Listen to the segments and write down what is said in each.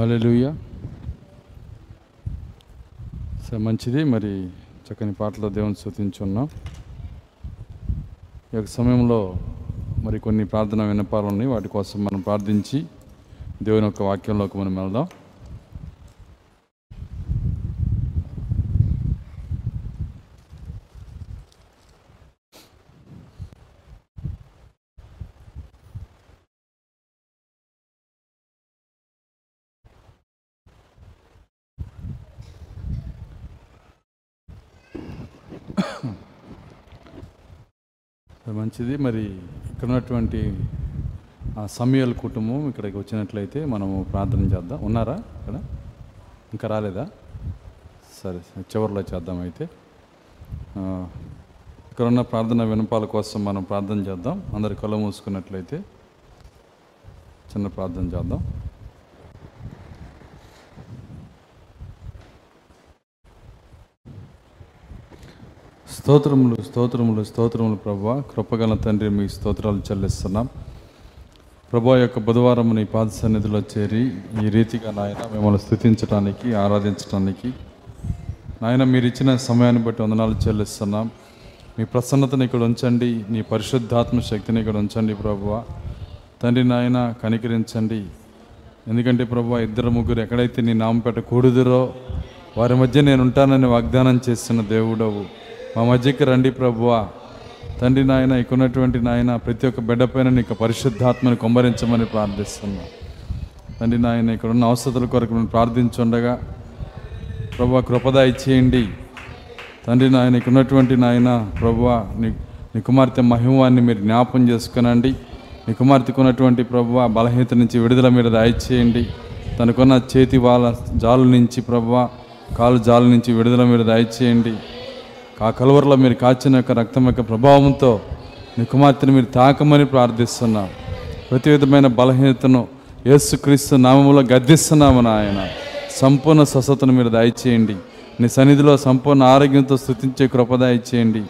హల్లెలూయా. So మంచిది. మరి చక్కని పాటలో దేవుని స్థుతించున్నాం ఈ యొక్క సమయంలో మరి కొన్ని ప్రార్థన విన్నపాలు ఉన్నాయి. వాటి కోసం మనం ప్రార్థించి దేవుని యొక్క వాక్యంలోకి మనం వెళ్దాం. మంచిది. మరి ఇక్కడ ఉన్నటువంటి సమయాల కుటుంబం ఇక్కడికి వచ్చినట్లయితే మనము ప్రార్థన చేద్దాం. ఉన్నారా ఇక్కడ? ఇంకా రాలేదా? సరే సరే, చివరిలో చేద్దాం అయితే. ఇక్కడ ఉన్న ప్రార్థన వినపాల కోసం మనం ప్రార్థన చేద్దాం. అందరి కళ్ళు మూసుకున్నట్లయితే చిన్న ప్రార్థన చేద్దాం. స్తోత్రములు స్తోత్రములు స్తోత్రములు ప్రభా కృపగల తండ్రి మీ స్తోత్రాలు చెల్లిస్తున్నాం. ప్రభా యొక్క బుధవారం నీ పాద సన్నిధిలో చేరి ఈ రీతిగా నాయన మిమ్మల్ని స్థుతించడానికి ఆరాధించడానికి నాయన మీరు ఇచ్చిన సమయాన్ని బట్టి వందనాలు చెల్లిస్తున్నాం. మీ ప్రసన్నతను ఇక్కడ ఉంచండి నీ పరిశుద్ధాత్మ శక్తిని ఇక్కడ ఉంచండి ప్రభువ. తండ్రి నాయన కనికరించండి. ఎందుకంటే ప్రభు ఇద్దరు ముగ్గురు ఎక్కడైతే నీ నామపేట కూడుదురో వారి మధ్య నేను ఉంటానని వాగ్దానం చేసిన దేవుడవు. మా మధ్యకి రండి ప్రభువా. తండ్రి నాయన ఇకున్నటువంటి నాయన ప్రతి ఒక్క బిడ్డ పైన నీకు పరిశుద్ధాత్మని కొమ్మరించమని ప్రార్థిస్తున్నాం. తండ్రి నాయన ఇక్కడ ఉన్న అవసరాల కొరకు మేము ప్రార్థించుండగా ప్రభు కృపద ఇచ్చేయండి తండ్రి నాయన ఇక్కడ ఉన్నటువంటి నాయన ప్రభు నీ నీ కుమార్తె మహిమాన్ని మీరు జ్ఞాపం చేసుకునండి. నీ కుమార్తెకు ఉన్నటువంటి ప్రభు బలహీనత నుంచి విడుదల మీరు దయచేయండి తనకున్న చేతి వాళ్ళ జాలు నుంచి ప్రభు కాలు జాలు నుంచి విడుదల మీరు దయచేయండి ఆ కలువరలో మీరు కాచిన యొక్క రక్తం యొక్క ప్రభావంతో నీ కుమార్తెను మీరు తాకమని ప్రార్థిస్తున్నాం. ప్రతి విధమైన బలహీనతను యేసుక్రీస్తు నామంలో గద్దిస్తున్నాము నాయన. సంపూర్ణ స్వస్థతను మీరు దయచేయండి. నీ సన్నిధిలో సంపూర్ణ ఆరోగ్యంతో స్థుతించే కృప దయచేయండి.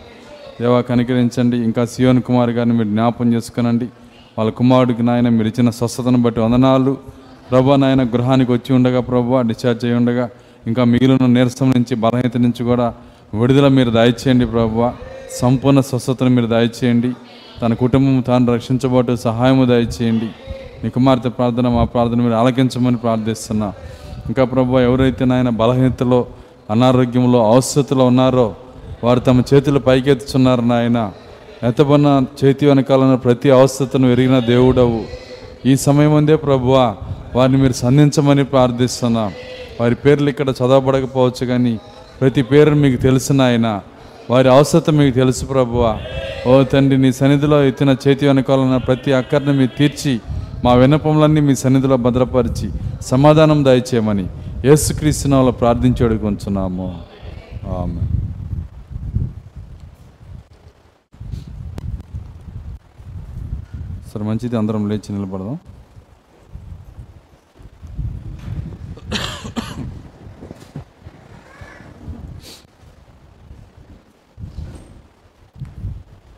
దేవా కనికరించండి. ఇంకా సియోన్ కుమార్ గారిని మీరు జ్ఞాపం చేసుకునండి. వాళ్ళ కుమారుడికి నాయన మీరు ఇచ్చిన స్వస్థతను బట్టి వందనాలు. ప్రభా నాయన గృహానికి వచ్చి ఉండగా ప్రభు డిశ్చార్జ్ అయి ఉండగా ఇంకా మిగిలిన నీరసం నుంచి బలహీనత నుంచి కూడా విడుదల మీరు దయచేయండి ప్రభు సంపూర్ణ స్వస్థతను మీరు దయచేయండి. తన కుటుంబం తాను రక్షించబోటు సహాయము దయచేయండి. నీ కుమార్తె ప్రార్థన మా ప్రార్థన మీరు ఆలకించమని ప్రార్థిస్తున్నా. ఇంకా ప్రభు ఎవరైతే నాయన బలహీనతలో అనారోగ్యంలో అవసరతలో ఉన్నారో వారు తమ చేతులు పైకెత్తుచున్నారు నాయన. ఎత్తబన్న చేతి వెనకాలన్న ప్రతి అవస్థతను ఎరిగిన దేవుడవు. ఈ సమయం అందే ప్రభువా వారిని మీరు సంధించమని ప్రార్థిస్తున్నా. వారి పేర్లు ఇక్కడ చదవబడకపోవచ్చు కానీ ప్రతి పేరు మీకు తెలిసిన ఆయన వారి అవసరం మీకు తెలుసు ప్రభువా. ఓ తండ్రి నీ సన్నిధిలో ఎత్తిన చేతి వెనుకాలన్న ప్రతి అక్కర్ని మీరు తీర్చి మా విన్నపములన్నీ మీ సన్నిధిలో భద్రపరిచి సమాధానం దయచేయమని యేసుక్రీస్తునాలో ప్రార్థించి కొంచున్నాము ఆమె సరే మంచిది. అందరం లేచి నిలబడదాం.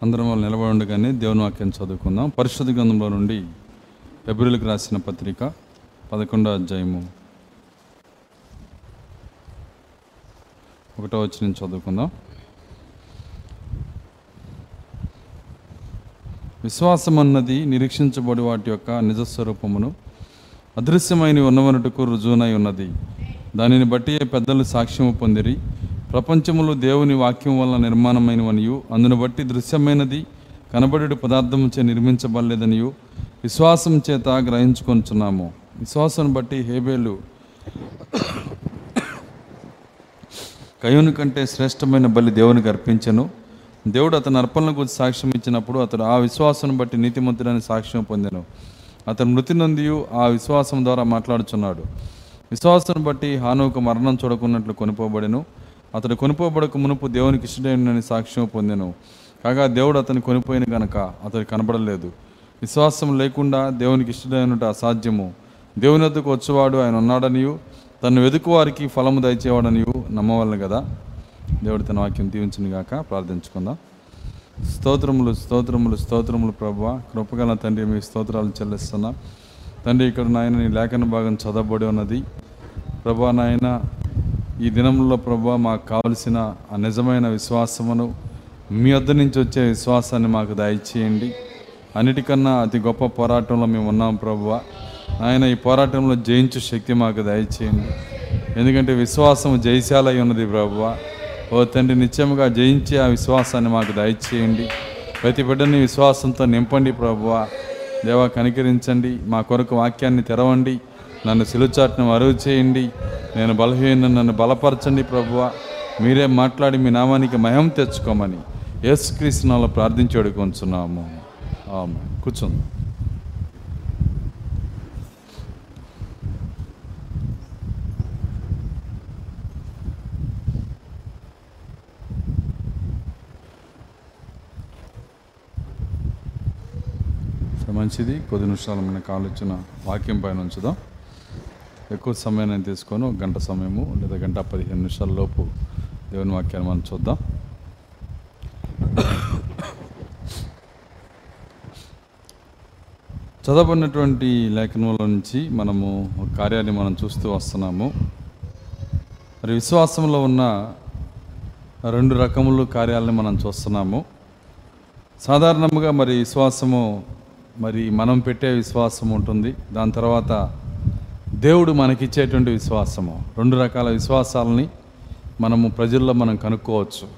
అందరం వాళ్ళు నిలబడి ఉండగానే దేవుని వాక్యం చదువుకుందాం. పరిశుద్ధ గ్రంథంలో నుండి ఫిబ్రవరికి రాసిన పత్రిక పదకొండో అధ్యాయము. ఒకటో వచ్చి నేను చదువుకుందాం. విశ్వాసం అన్నది నిరీక్షించబడి వాటి యొక్క నిజస్వరూపమును అదృశ్యమైన ఉన్నవనటుకు రుజువునై ఉన్నది. దానిని బట్టి పెద్దలు సాక్ష్యము పొందిరి. ప్రపంచములు దేవుని వాక్యం వల్ల నిర్మాణమైనవనియు అందును బట్టి దృశ్యమైనది కనబడి పదార్థం చే నిర్మించబడలేదనియు విశ్వాసం చేత గ్రహించుకొంచున్నాము. విశ్వాసం బట్టి హేబేలు కయుని కంటే శ్రేష్టమైన బలి దేవునికి అర్పించను. దేవుడు అతని అర్పణల గురించి సాక్ష్యం ఇచ్చినప్పుడు అతడు ఆ విశ్వాసం బట్టి నీతిమంతుడని సాక్ష్యం పొందెను. అతను మృతి నందియు ఆ విశ్వాసం ద్వారా మాట్లాడుచున్నాడు. విశ్వాసం బట్టి హానుకు మరణం చూడకున్నట్లు కొనుకోబడెను అతడు కొనుపోబడక మునుపు దేవునికి ఇష్టడైనని సాక్ష్యం పొందాను. కాగా దేవుడు అతను కొనిపోయిన గనక అతడు కనబడలేదు. విశ్వాసం లేకుండా దేవునికి ఇష్టడైనట్టు అసాధ్యము. దేవుని వద్దకు వచ్చేవాడు ఆయన ఉన్నాడనియు తను వెతుకు వారికి ఫలము దయచేవాడనియు నమ్మవలను కదా దేవుడు తన వాక్యం దీవించును గాక ప్రార్థించుకుందాం. స్తోత్రములు స్తోత్రములు స్తోత్రములు ప్రభు కృపగల తండ్రి మీ స్తోత్రాలు చెల్లిస్తున్నా. తండ్రి ఇక్కడ నాయన నీ లేఖన భాగం చదవబడి ఉన్నది. ప్రభా నాయన ఈ దినంలో ప్రభా మాకు కావలసిన ఆ నిజమైన విశ్వాసమును మీ వద్ద నుంచి వచ్చే విశ్వాసాన్ని మాకు దయచేయండి. అన్నిటికన్నా అతి గొప్ప పోరాటంలో మేము ఉన్నాం ప్రభువా ఆయన ఈ పోరాటంలో జయించు శక్తి మాకు దయచేయండి. ఎందుకంటే విశ్వాసం జయశాలై ఉన్నది ప్రభువ ఓ తండ్రి నిత్యముగా జయించే ఆ విశ్వాసాన్ని మాకు దయచేయండి. ప్రతి బిడ్డని విశ్వాసంతో నింపండి ప్రభువ దేవా కనికరించండి. మా కొరకు వాక్యాన్ని తెరవండి. నన్ను సిలుచాట్ను అరువు చేయండి. నేను బలహీన నన్ను బలపరచండి ప్రభువ. మీరే మాట్లాడి మీ నామానికి మయం తెచ్చుకోమని యేసుక్రీస్తునాలో ప్రార్థించి అడుగుతున్నాము ఆమె కూర్చుంది. సో మంచిది. కొద్ది నిమిషాలు మన కాలు ఇచ్చిన వాక్యం పైన ఉంచుదాం. ఎక్కువ సమయం నేను తీసుకొని ఒక గంట సమయము లేదా గంట పదిహేను నిమిషాల లోపు దేవుని వాక్యాన్ని మనం చూద్దాం. చదవబడినటువంటి లేఖనంలో నుంచి మనము ఒక కార్యాన్ని మనం చూస్తూ వస్తున్నాము. మరి విశ్వాసంలో ఉన్న రెండు రకములు కార్యాలను మనం చూస్తున్నాము. సాధారణంగా మరి విశ్వాసము మరి మనం పెట్టే విశ్వాసం ఉంటుంది. దాని తర్వాత దేవుడు మనకిచ్చేటువంటి విశ్వాసము. రెండు రకాల విశ్వాసాలని మనము ప్రజల్లో మనం కనుక్కోవచ్చు.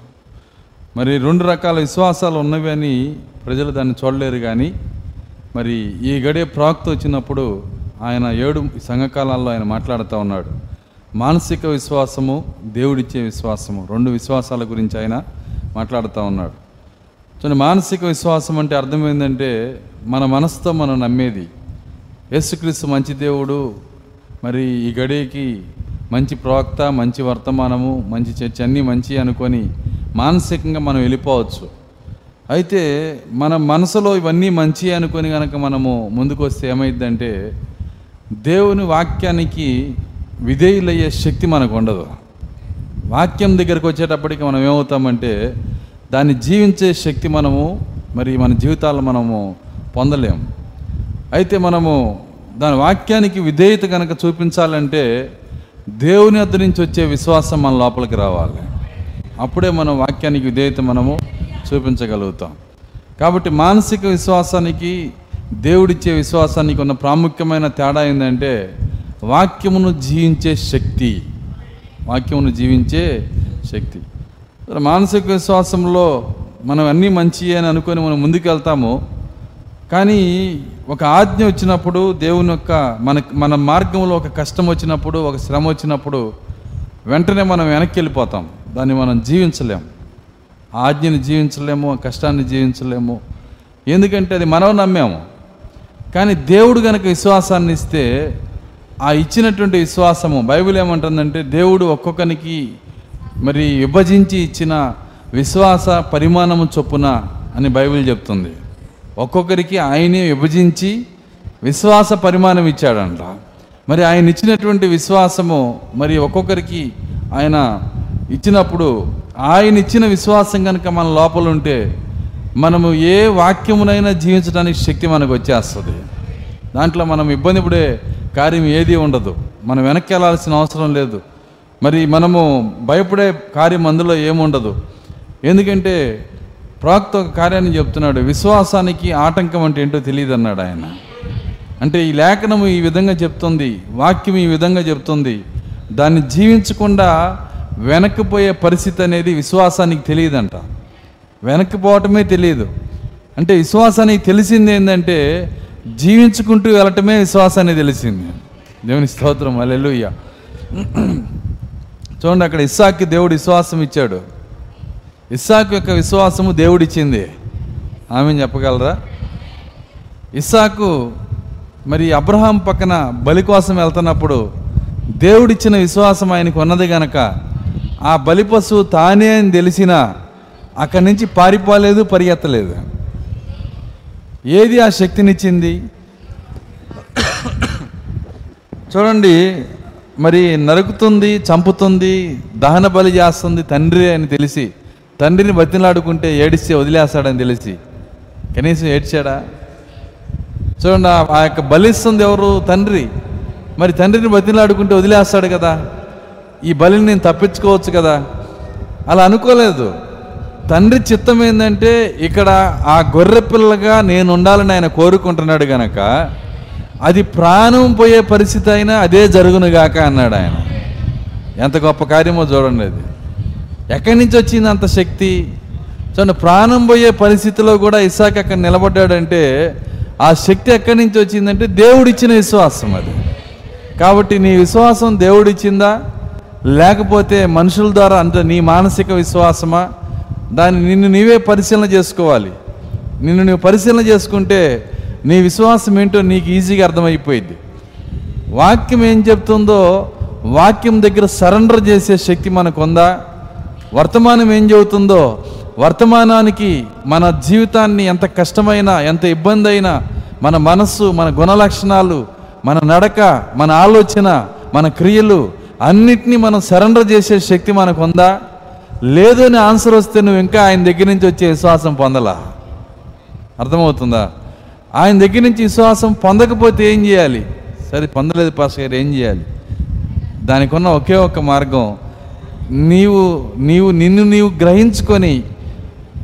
మరి రెండు రకాల విశ్వాసాలు ఉన్నవి అని ప్రజలు దాన్ని చూడలేరు కానీ మరి ఈ గడియ ప్రాక్త వచ్చినప్పుడు ఆయన ఏడు సంఘకాలాల్లో ఆయన మాట్లాడుతూ ఉన్నాడు. మానసిక విశ్వాసము దేవుడిచ్చే విశ్వాసము రెండు విశ్వాసాల గురించి ఆయన మాట్లాడుతూ ఉన్నాడు. చూడండి మానసిక విశ్వాసం అంటే అర్థం ఏంటంటే మన మనసుతో మనం నమ్మేది. యేసుక్రీస్తు మంచి దేవుడు మరి ఈ గడికి మంచి ప్రవక్త మంచి వర్తమానము మంచి చర్చ అన్నీ మంచి అనుకొని మానసికంగా మనం వెళ్ళిపోవచ్చు. అయితే మన మనసులో ఇవన్నీ మంచి అనుకొని కనుక మనము ముందుకు వస్తే ఏమైందంటే దేవుని వాక్యానికి విధేయులయ్యే శక్తి మనకు ఉండదు వాక్యం దగ్గరకు వచ్చేటప్పటికి మనం ఏమవుతామంటే దాన్ని జీవించే శక్తి మనము మరి మన జీవితాలు మనము పొందలేము. అయితే మనము దాని వాక్యానికి విధేయత కనుక చూపించాలంటే దేవుని వద్ద నుంచి వచ్చే విశ్వాసం మన లోపలికి రావాలి. అప్పుడే మనం వాక్యానికి విధేయత మనము చూపించగలుగుతాం. కాబట్టి మానసిక విశ్వాసానికి దేవుడిచ్చే విశ్వాసానికి ఉన్న ప్రాముఖ్యమైన తేడా ఏంటంటే వాక్యమును జీవించే శక్తి. వాక్యమును జీవించే శక్తి. మానసిక విశ్వాసంలో మనం అన్నీ మంచి అని అనుకొని మనం ముందుకు వెళ్తాము కానీ ఒక ఆజ్ఞ వచ్చినప్పుడు దేవుని యొక్క మన మన మార్గంలో ఒక కష్టం వచ్చినప్పుడు ఒక శ్రమ వచ్చినప్పుడు వెంటనే మనం వెనక్కి వెళ్ళిపోతాం. దాన్ని మనం జీవించలేము ఆ ఆజ్ఞని జీవించలేము ఆ కష్టాన్ని జీవించలేము. ఎందుకంటే అది మనం నమ్మాము. కానీ దేవుడు గనక విశ్వాసాన్ని ఇస్తే ఆ ఇచ్చినటువంటి విశ్వాసము బైబిల్ ఏమంటుందంటే దేవుడు ఒక్కొక్కరికి మరి విభజించి ఇచ్చిన విశ్వాస పరిమాణము చొప్పున అని బైబిల్ చెప్తుంది. ఒక్కొక్కరికి ఆయనే విభజించి విశ్వాస పరిమాణం ఇచ్చాడంట. మరి ఆయన ఇచ్చినటువంటి విశ్వాసము మరి ఒక్కొక్కరికి ఆయన ఇచ్చినప్పుడు ఆయన ఇచ్చిన విశ్వాసం కనుక మన లోపల ఉంటే మనము ఏ వాక్యమునైనా జీవించడానికి శక్తి మనకు వచ్చేస్తుంది. దాంట్లో మనం ఇబ్బంది పడే కార్యం ఏది ఉండదు. మనం వెనక్కి వెళ్ళాల్సిన అవసరం లేదు. మరి మనము భయపడే కార్యం అందులో ఏముండదు. ఎందుకంటే ప్రాక్త ఒక కార్యాన్ని చెప్తున్నాడు విశ్వాసానికి ఆటంకం అంటే ఏంటో తెలియదు అన్నాడు ఆయన. అంటే ఈ లేఖనము ఈ విధంగా చెప్తుంది వాక్యం ఈ విధంగా చెప్తుంది దాన్ని జీవించకుండా వెనక్కిపోయే పరిస్థితి అనేది విశ్వాసానికి తెలియదంట. వెనక్కిపోవటమే తెలియదు. అంటే విశ్వాసానికి తెలిసింది ఏంటంటే జీవించుకుంటూ వెళ్ళటమే విశ్వాసాన్ని తెలిసింది. దేవుని స్తోత్రం అల్లెలుయ్య చూడండి అక్కడ ఇస్సాక్కి దేవుడు విశ్వాసం ఇచ్చాడు. ఇస్సాకు యొక్క విశ్వాసము దేవుడిచ్చింది. ఆమె చెప్పగలరా? ఇస్సాకు మరి అబ్రహాం పక్కన బలి కోసం వెళ్తున్నప్పుడు దేవుడిచ్చిన విశ్వాసం ఆయనకు ఉన్నది గనక ఆ బలి పశువు తానే అని తెలిసినా అక్కడి నుంచి పారిపోలేదు పరిగెత్తలేదు. ఏది ఆ శక్తినిచ్చింది? చూడండి మరి నరుకుతుంది చంపుతుంది దహన బలి చేస్తుంది తండ్రి అని తెలిసి తండ్రిని బతిలాడుకుంటే ఏడిస్తే వదిలేస్తాడని తెలిసి. కనీసం ఏడ్చాడా? చూడండి ఆ- యొక్క బలిస్తుంది ఎవరు? తండ్రి. మరి తండ్రిని బతిలాడుకుంటే వదిలేస్తాడు కదా. ఈ బలిని నేను తప్పించుకోవచ్చు కదా. అలా అనుకోలేదు. తండ్రి చిత్తం ఏంటంటే ఇక్కడ ఆ గొర్రె పిల్లగా నేను ఉండాలని ఆయన కోరుకుంటున్నాడు గనక అది ప్రాణం పోయే పరిస్థితి అయినా అదే జరుగునుగాక అన్నాడు ఆయన. ఎంత గొప్ప కార్యమో చూడండి అది. ఎక్కడి నుంచి వచ్చింది అంత శక్తి? చూడండి ప్రాణం పోయే పరిస్థితిలో కూడా ఇసాక్ అక్కడ నిలబడ్డాడంటే ఆ శక్తి ఎక్కడి నుంచి వచ్చిందంటే దేవుడిచ్చిన విశ్వాసం అది. కాబట్టి నీ విశ్వాసం దేవుడిచ్చిందా? లేకపోతే మనుషుల ద్వారా అంటే నీ మానసిక విశ్వాసమా? దాన్ని నిన్ను నీవే పరిశీలన చేసుకోవాలి. నిన్ను నువ్వు పరిశీలన చేసుకుంటే నీ విశ్వాసం ఏంటో నీకు ఈజీగా అర్థమైపోయింది వాక్యం ఏం చెప్తుందో వాక్యం దగ్గర సరెండర్ చేసే శక్తి మనకు ఉందా వర్తమానం ఏం చెబుతుందో వర్తమానానికి మన జీవితాన్ని ఎంత కష్టమైనా ఎంత ఇబ్బంది అయినా మన మనస్సు మన గుణలక్షణాలు మన నడక మన ఆలోచన మన క్రియలు అన్నిటినీ మనం సరెండర్ చేసే శక్తి మనకు ఉందా లేదు అని ఆన్సర్ వస్తే నువ్వు ఇంకా ఆయన దగ్గర నుంచి వచ్చే విశ్వాసం పొందలా? అర్థమవుతుందా? ఆయన దగ్గర నుంచి విశ్వాసం పొందకపోతే ఏం చేయాలి? సరే పొందలేదు పాస్ గారు ఏం చేయాలి? దానికి ఉన్న ఒకే ఒక మార్గం నీవు నీవు నిన్ను నీవు గ్రహించుకొని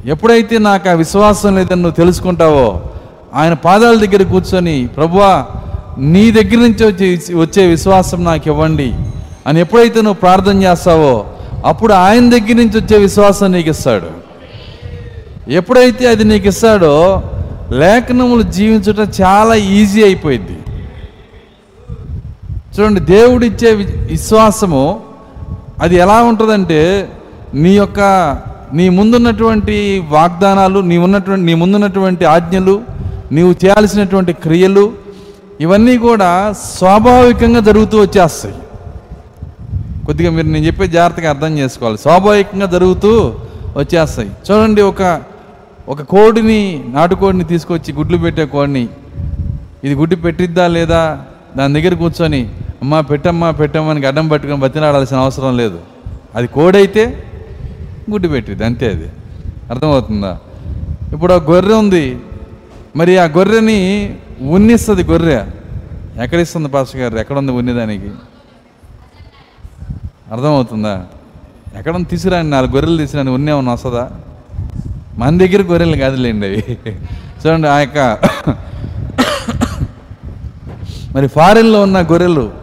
ఎప్పుడైతే నాకు ఆ విశ్వాసం లేదని నువ్వు తెలుసుకుంటావో ఆయన పాదాల దగ్గర కూర్చొని ప్రభువా నీ దగ్గర నుంచి వచ్చే వచ్చే విశ్వాసం నాకు ఇవ్వండి అని ఎప్పుడైతే నువ్వు ప్రార్థన చేస్తావో అప్పుడు ఆయన దగ్గర నుంచి వచ్చే విశ్వాసం నీకు ఇస్తాడు. ఎప్పుడైతే అది నీకు ఇస్తాడో లేఖనములు జీవించటం చాలా ఈజీ అయిపోయింది చూడండి దేవుడిచ్చే విశ్వాసము అది ఎలా ఉంటుందంటే నీ యొక్క నీ ముందున్నటువంటి వాగ్దానాలు నీ ఉన్నటువంటి నీ ముందున్నటువంటి ఆజ్ఞలు నీవు చేయాల్సినటువంటి క్రియలు ఇవన్నీ కూడా స్వాభావికంగా జరుగుతూ వచ్చేస్తాయి. కొద్దిగా మీరు నేను చెప్పే జాగ్రత్తగా అర్థం చేసుకోవాలి. స్వాభావికంగా జరుగుతూ వచ్చేస్తాయి. చూడండి ఒక ఒక కోడిని నాటుకోడిని తీసుకొచ్చి గుడ్లు పెట్టే కోడిని ఇది గుడ్డు పెట్టిద్దా లేదా దాని దగ్గర కూర్చొని అమ్మా పెట్టమ్మా పెట్టమ్మని అడ్డం పట్టుకొని బతినాడాల్సిన అవసరం లేదు. అది కోడైతే గుడ్డు పెట్టిద్ది అంతే అది. అర్థమవుతుందా? ఇప్పుడు ఆ గొర్రె ఉంది. మరి ఆ గొర్రెని ఉన్నిస్తుంది గొర్రె. ఎక్కడిస్తుంది పాస్టర్ గారు? ఎక్కడ ఉంది ఉన్ని దానికి అర్థమవుతుందా? ఎక్కడ తీసుకురాండి నాలుగు గొర్రెలు తీసిరాని ఉన్నే ఉన్న వస్తుందా? మన దగ్గర గొర్రెలు కాదులేండి అవి. చూడండి ఆ యొక్క మరి ఫారెన్లో ఉన్న గొర్రెలు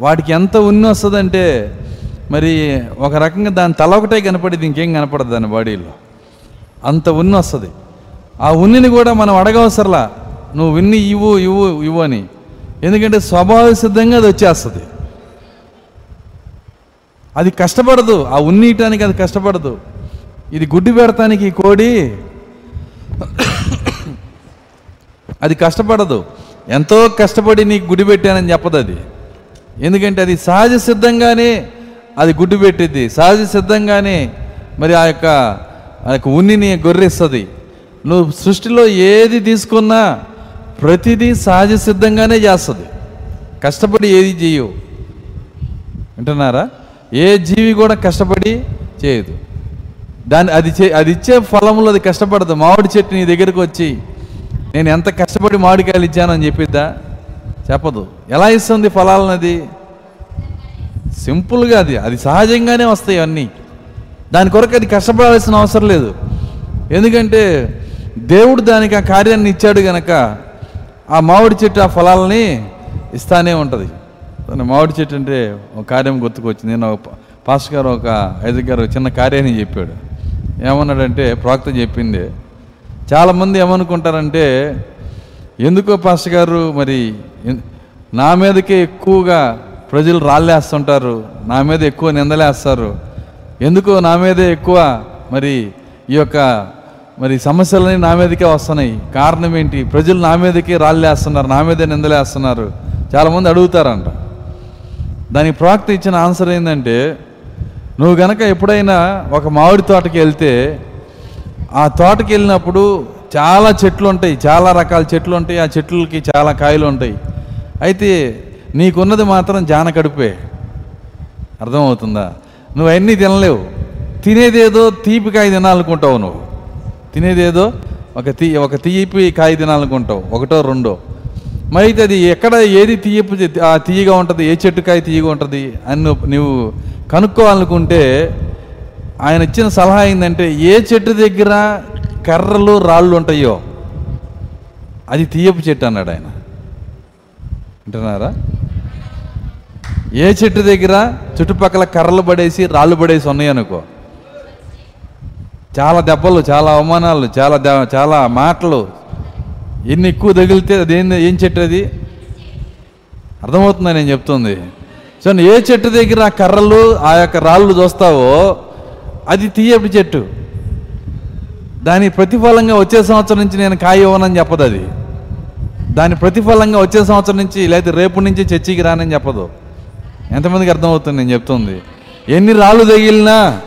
వాటికి ఎంత ఉన్ని వస్తుందంటే మరి ఒక రకంగా దాని తల ఒకటే కనపడేది ఇంకేం కనపడదు దాని బాడీలో. అంత ఉన్ని వస్తుంది. ఆ ఉన్నిని కూడా మనం అడగవసరలా నువ్వు విన్ని ఇవ్వు ఇవ్వు ఇవ్వు అని. ఎందుకంటే స్వభావ సిద్ధంగా అది వచ్చేస్తుంది. అది కష్టపడదు. ఆ ఉన్నీయటానికి అది కష్టపడదు. ఇది గుడ్డు పెడతానికి కోడి అది కష్టపడదు. ఎంతో కష్టపడి నీకు గుడి పెట్టానని చెప్పదు అది ఎందుకంటే అది సహజ సిద్ధంగానే అది గుడ్డు పెట్టిద్ది. సహజ సిద్ధంగానే మరి ఆ యొక్క ఆ యొక్క ఉన్నిని గొర్రెస్తుంది. నువ్వు సృష్టిలో ఏది తీసుకున్నా ప్రతిదీ సహజ సిద్ధంగానే చేస్తుంది. కష్టపడి ఏది చేయవు వింటున్నారా? ఏ జీవి కూడా కష్టపడి చేయదు. దాని అది చే అది ఇచ్చే ఫలములు అది కష్టపడదు. మామిడి చెట్టు నీ దగ్గరకు వచ్చి నేను ఎంత కష్టపడి మామిడికాయలు ఇచ్చానని చెప్పిద్దా? చెప్పదు. ఎలా ఇస్తుంది ఫలాలన్నది సింపుల్గా అది. అది సహజంగానే వస్తాయి అన్నీ. దాని కొరకు అది కష్టపడాల్సిన అవసరం లేదు. ఎందుకంటే దేవుడు దానికి ఆ కార్యాన్ని ఇచ్చాడు గనక ఆ మామిడి చెట్టు ఆ ఫలాలని ఇస్తానే ఉంటుంది. తన మామిడి చెట్టు అంటే ఒక కార్యం గుర్తుకొచ్చింది. నేను పాస్టర్ గారు ఒక ఐదు గారు చిన్న కార్యాన్ని చెప్పాడు. ఏమన్నాడంటే ప్రాక్త చెప్పింది చాలామంది ఏమనుకుంటారంటే ఎందుకో పాస్టర్ గారు మరి ఎన్- నా మీదకే ఎక్కువగా ప్రజలు రాళ్ళేస్తుంటారు నా మీద ఎక్కువ నిందలేస్తారు. ఎందుకో నా మీదే ఎక్కువ మరి ఈ యొక్క మరి సమస్యలన్నీ నా మీదకే వస్తున్నాయి. కారణం ఏంటి? ప్రజలు నా మీదకే రాళ్ళేస్తున్నారు నా మీదే నిందలేస్తున్నారు. చాలామంది అడుగుతారంట. దానికి ప్రవక్త ఇచ్చిన ఆన్సర్ ఏంటంటే నువ్వు గనక ఎప్పుడైనా ఒక మామిడి తోటకి వెళ్తే ఆ తోటకి వెళ్ళినప్పుడు చాలా చెట్లు ఉంటాయి చాలా రకాల చెట్లు ఉంటాయి ఆ చెట్లకి చాలా కాయలు ఉంటాయి అయితే నీకున్నది మాత్రం జాన కడుపే అర్థమవుతుందా? నువ్వు అన్నీ తినలేవు. తినేదేదో తీపి కాయ తినాలనుకుంటావు నువ్వు. తినేదేదో ఒక తీ ఒక తీపి కాయ తినాలనుకుంటావు ఒకటో రెండో. మరి అయితే అది ఎక్కడ ఏది తీయపు ఆ తీయగా ఉంటుంది ఏ చెట్టుకాయ తీయగా ఉంటుంది అని నువ్వు కనుక్కోవాలనుకుంటే ఆయన ఇచ్చిన సలహా ఏంటంటే ఏ చెట్టు దగ్గర కర్రలు రాళ్ళు ఉంటాయో అది తీయపు చెట్టు అన్నాడు ఆయన. వింటున్నారా? ఏ చెట్టు దగ్గర చుట్టుపక్కల కర్రలు పడేసి రాళ్ళు పడేసి ఉన్నాయి అనుకో? చాలా దెబ్బలు చాలా అవమానాలు చాలా దె- చాలా మాటలు. ఎన్ని ఎక్కువ తగిలితే అదేంది ఏం చెట్టు అది? అర్థమవుతుందా నేను చెప్తుంది? సో ఏ చెట్టు దగ్గర ఆ కర్రలు ఆ యొక్క రాళ్ళు చూస్తావో అది తీయపు చెట్టు. దాని ప్రతిఫలంగా వచ్చే సంవత్సరం నుంచి నేను కాయ ఇవ్వనని చెప్పదు అది. దాని ప్రతిఫలంగా వచ్చే సంవత్సరం నుంచి లేదా రేపు నుంచి చర్చికి రానని చెప్పదు. ఎంతమందికి అర్థమవుతుంది నేను చెప్తుంది? ఎన్ని రాళ్ళు తగిలినా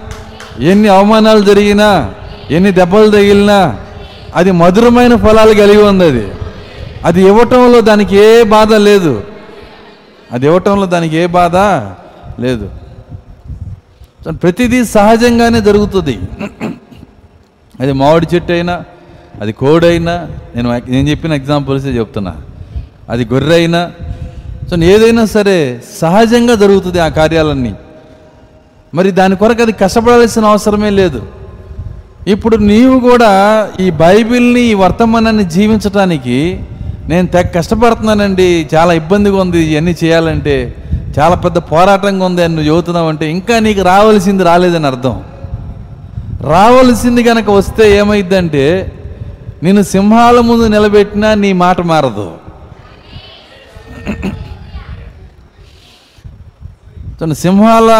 ఎన్ని అవమానాలు జరిగినా ఎన్ని దెబ్బలు తగిలినా అది మధురమైన ఫలాలు కలిగి ఉంది అది. అది ఇవ్వటంలో దానికి ఏ బాధ లేదు. అది ఇవ్వటంలో దానికి ఏ బాధ లేదు. ప్రతిదీ సహజంగానే జరుగుతుంది. అది మామిడి చెట్టు అయినా అది కోడైనా నేను నేను చెప్పిన ఎగ్జాంపుల్సే చెప్తున్నా. అది గొర్రె అయినా సో ఏదైనా సరే సహజంగా జరుగుతుంది ఆ కార్యాలన్నీ. మరి దాని కొరకు అది కష్టపడాల్సిన అవసరమే లేదు. ఇప్పుడు నీవు కూడా ఈ బైబిల్ని ఈ వర్తమానాన్ని జీవించటానికి నేను తెగ కష్టపడుతున్నానండి చాలా ఇబ్బందిగా ఉంది ఇవన్నీ చేయాలంటే చాలా పెద్ద పోరాటంగా ఉంది అని నువ్వు చెబుతున్నావు అంటే ఇంకా నీకు రావాల్సింది రాలేదని అర్థం. రావాల్సింది కనుక వస్తే ఏమైందంటే నిన్ను సింహాల ముందు నిలబెట్టినా నీ మాట మారదు. తను సింహాల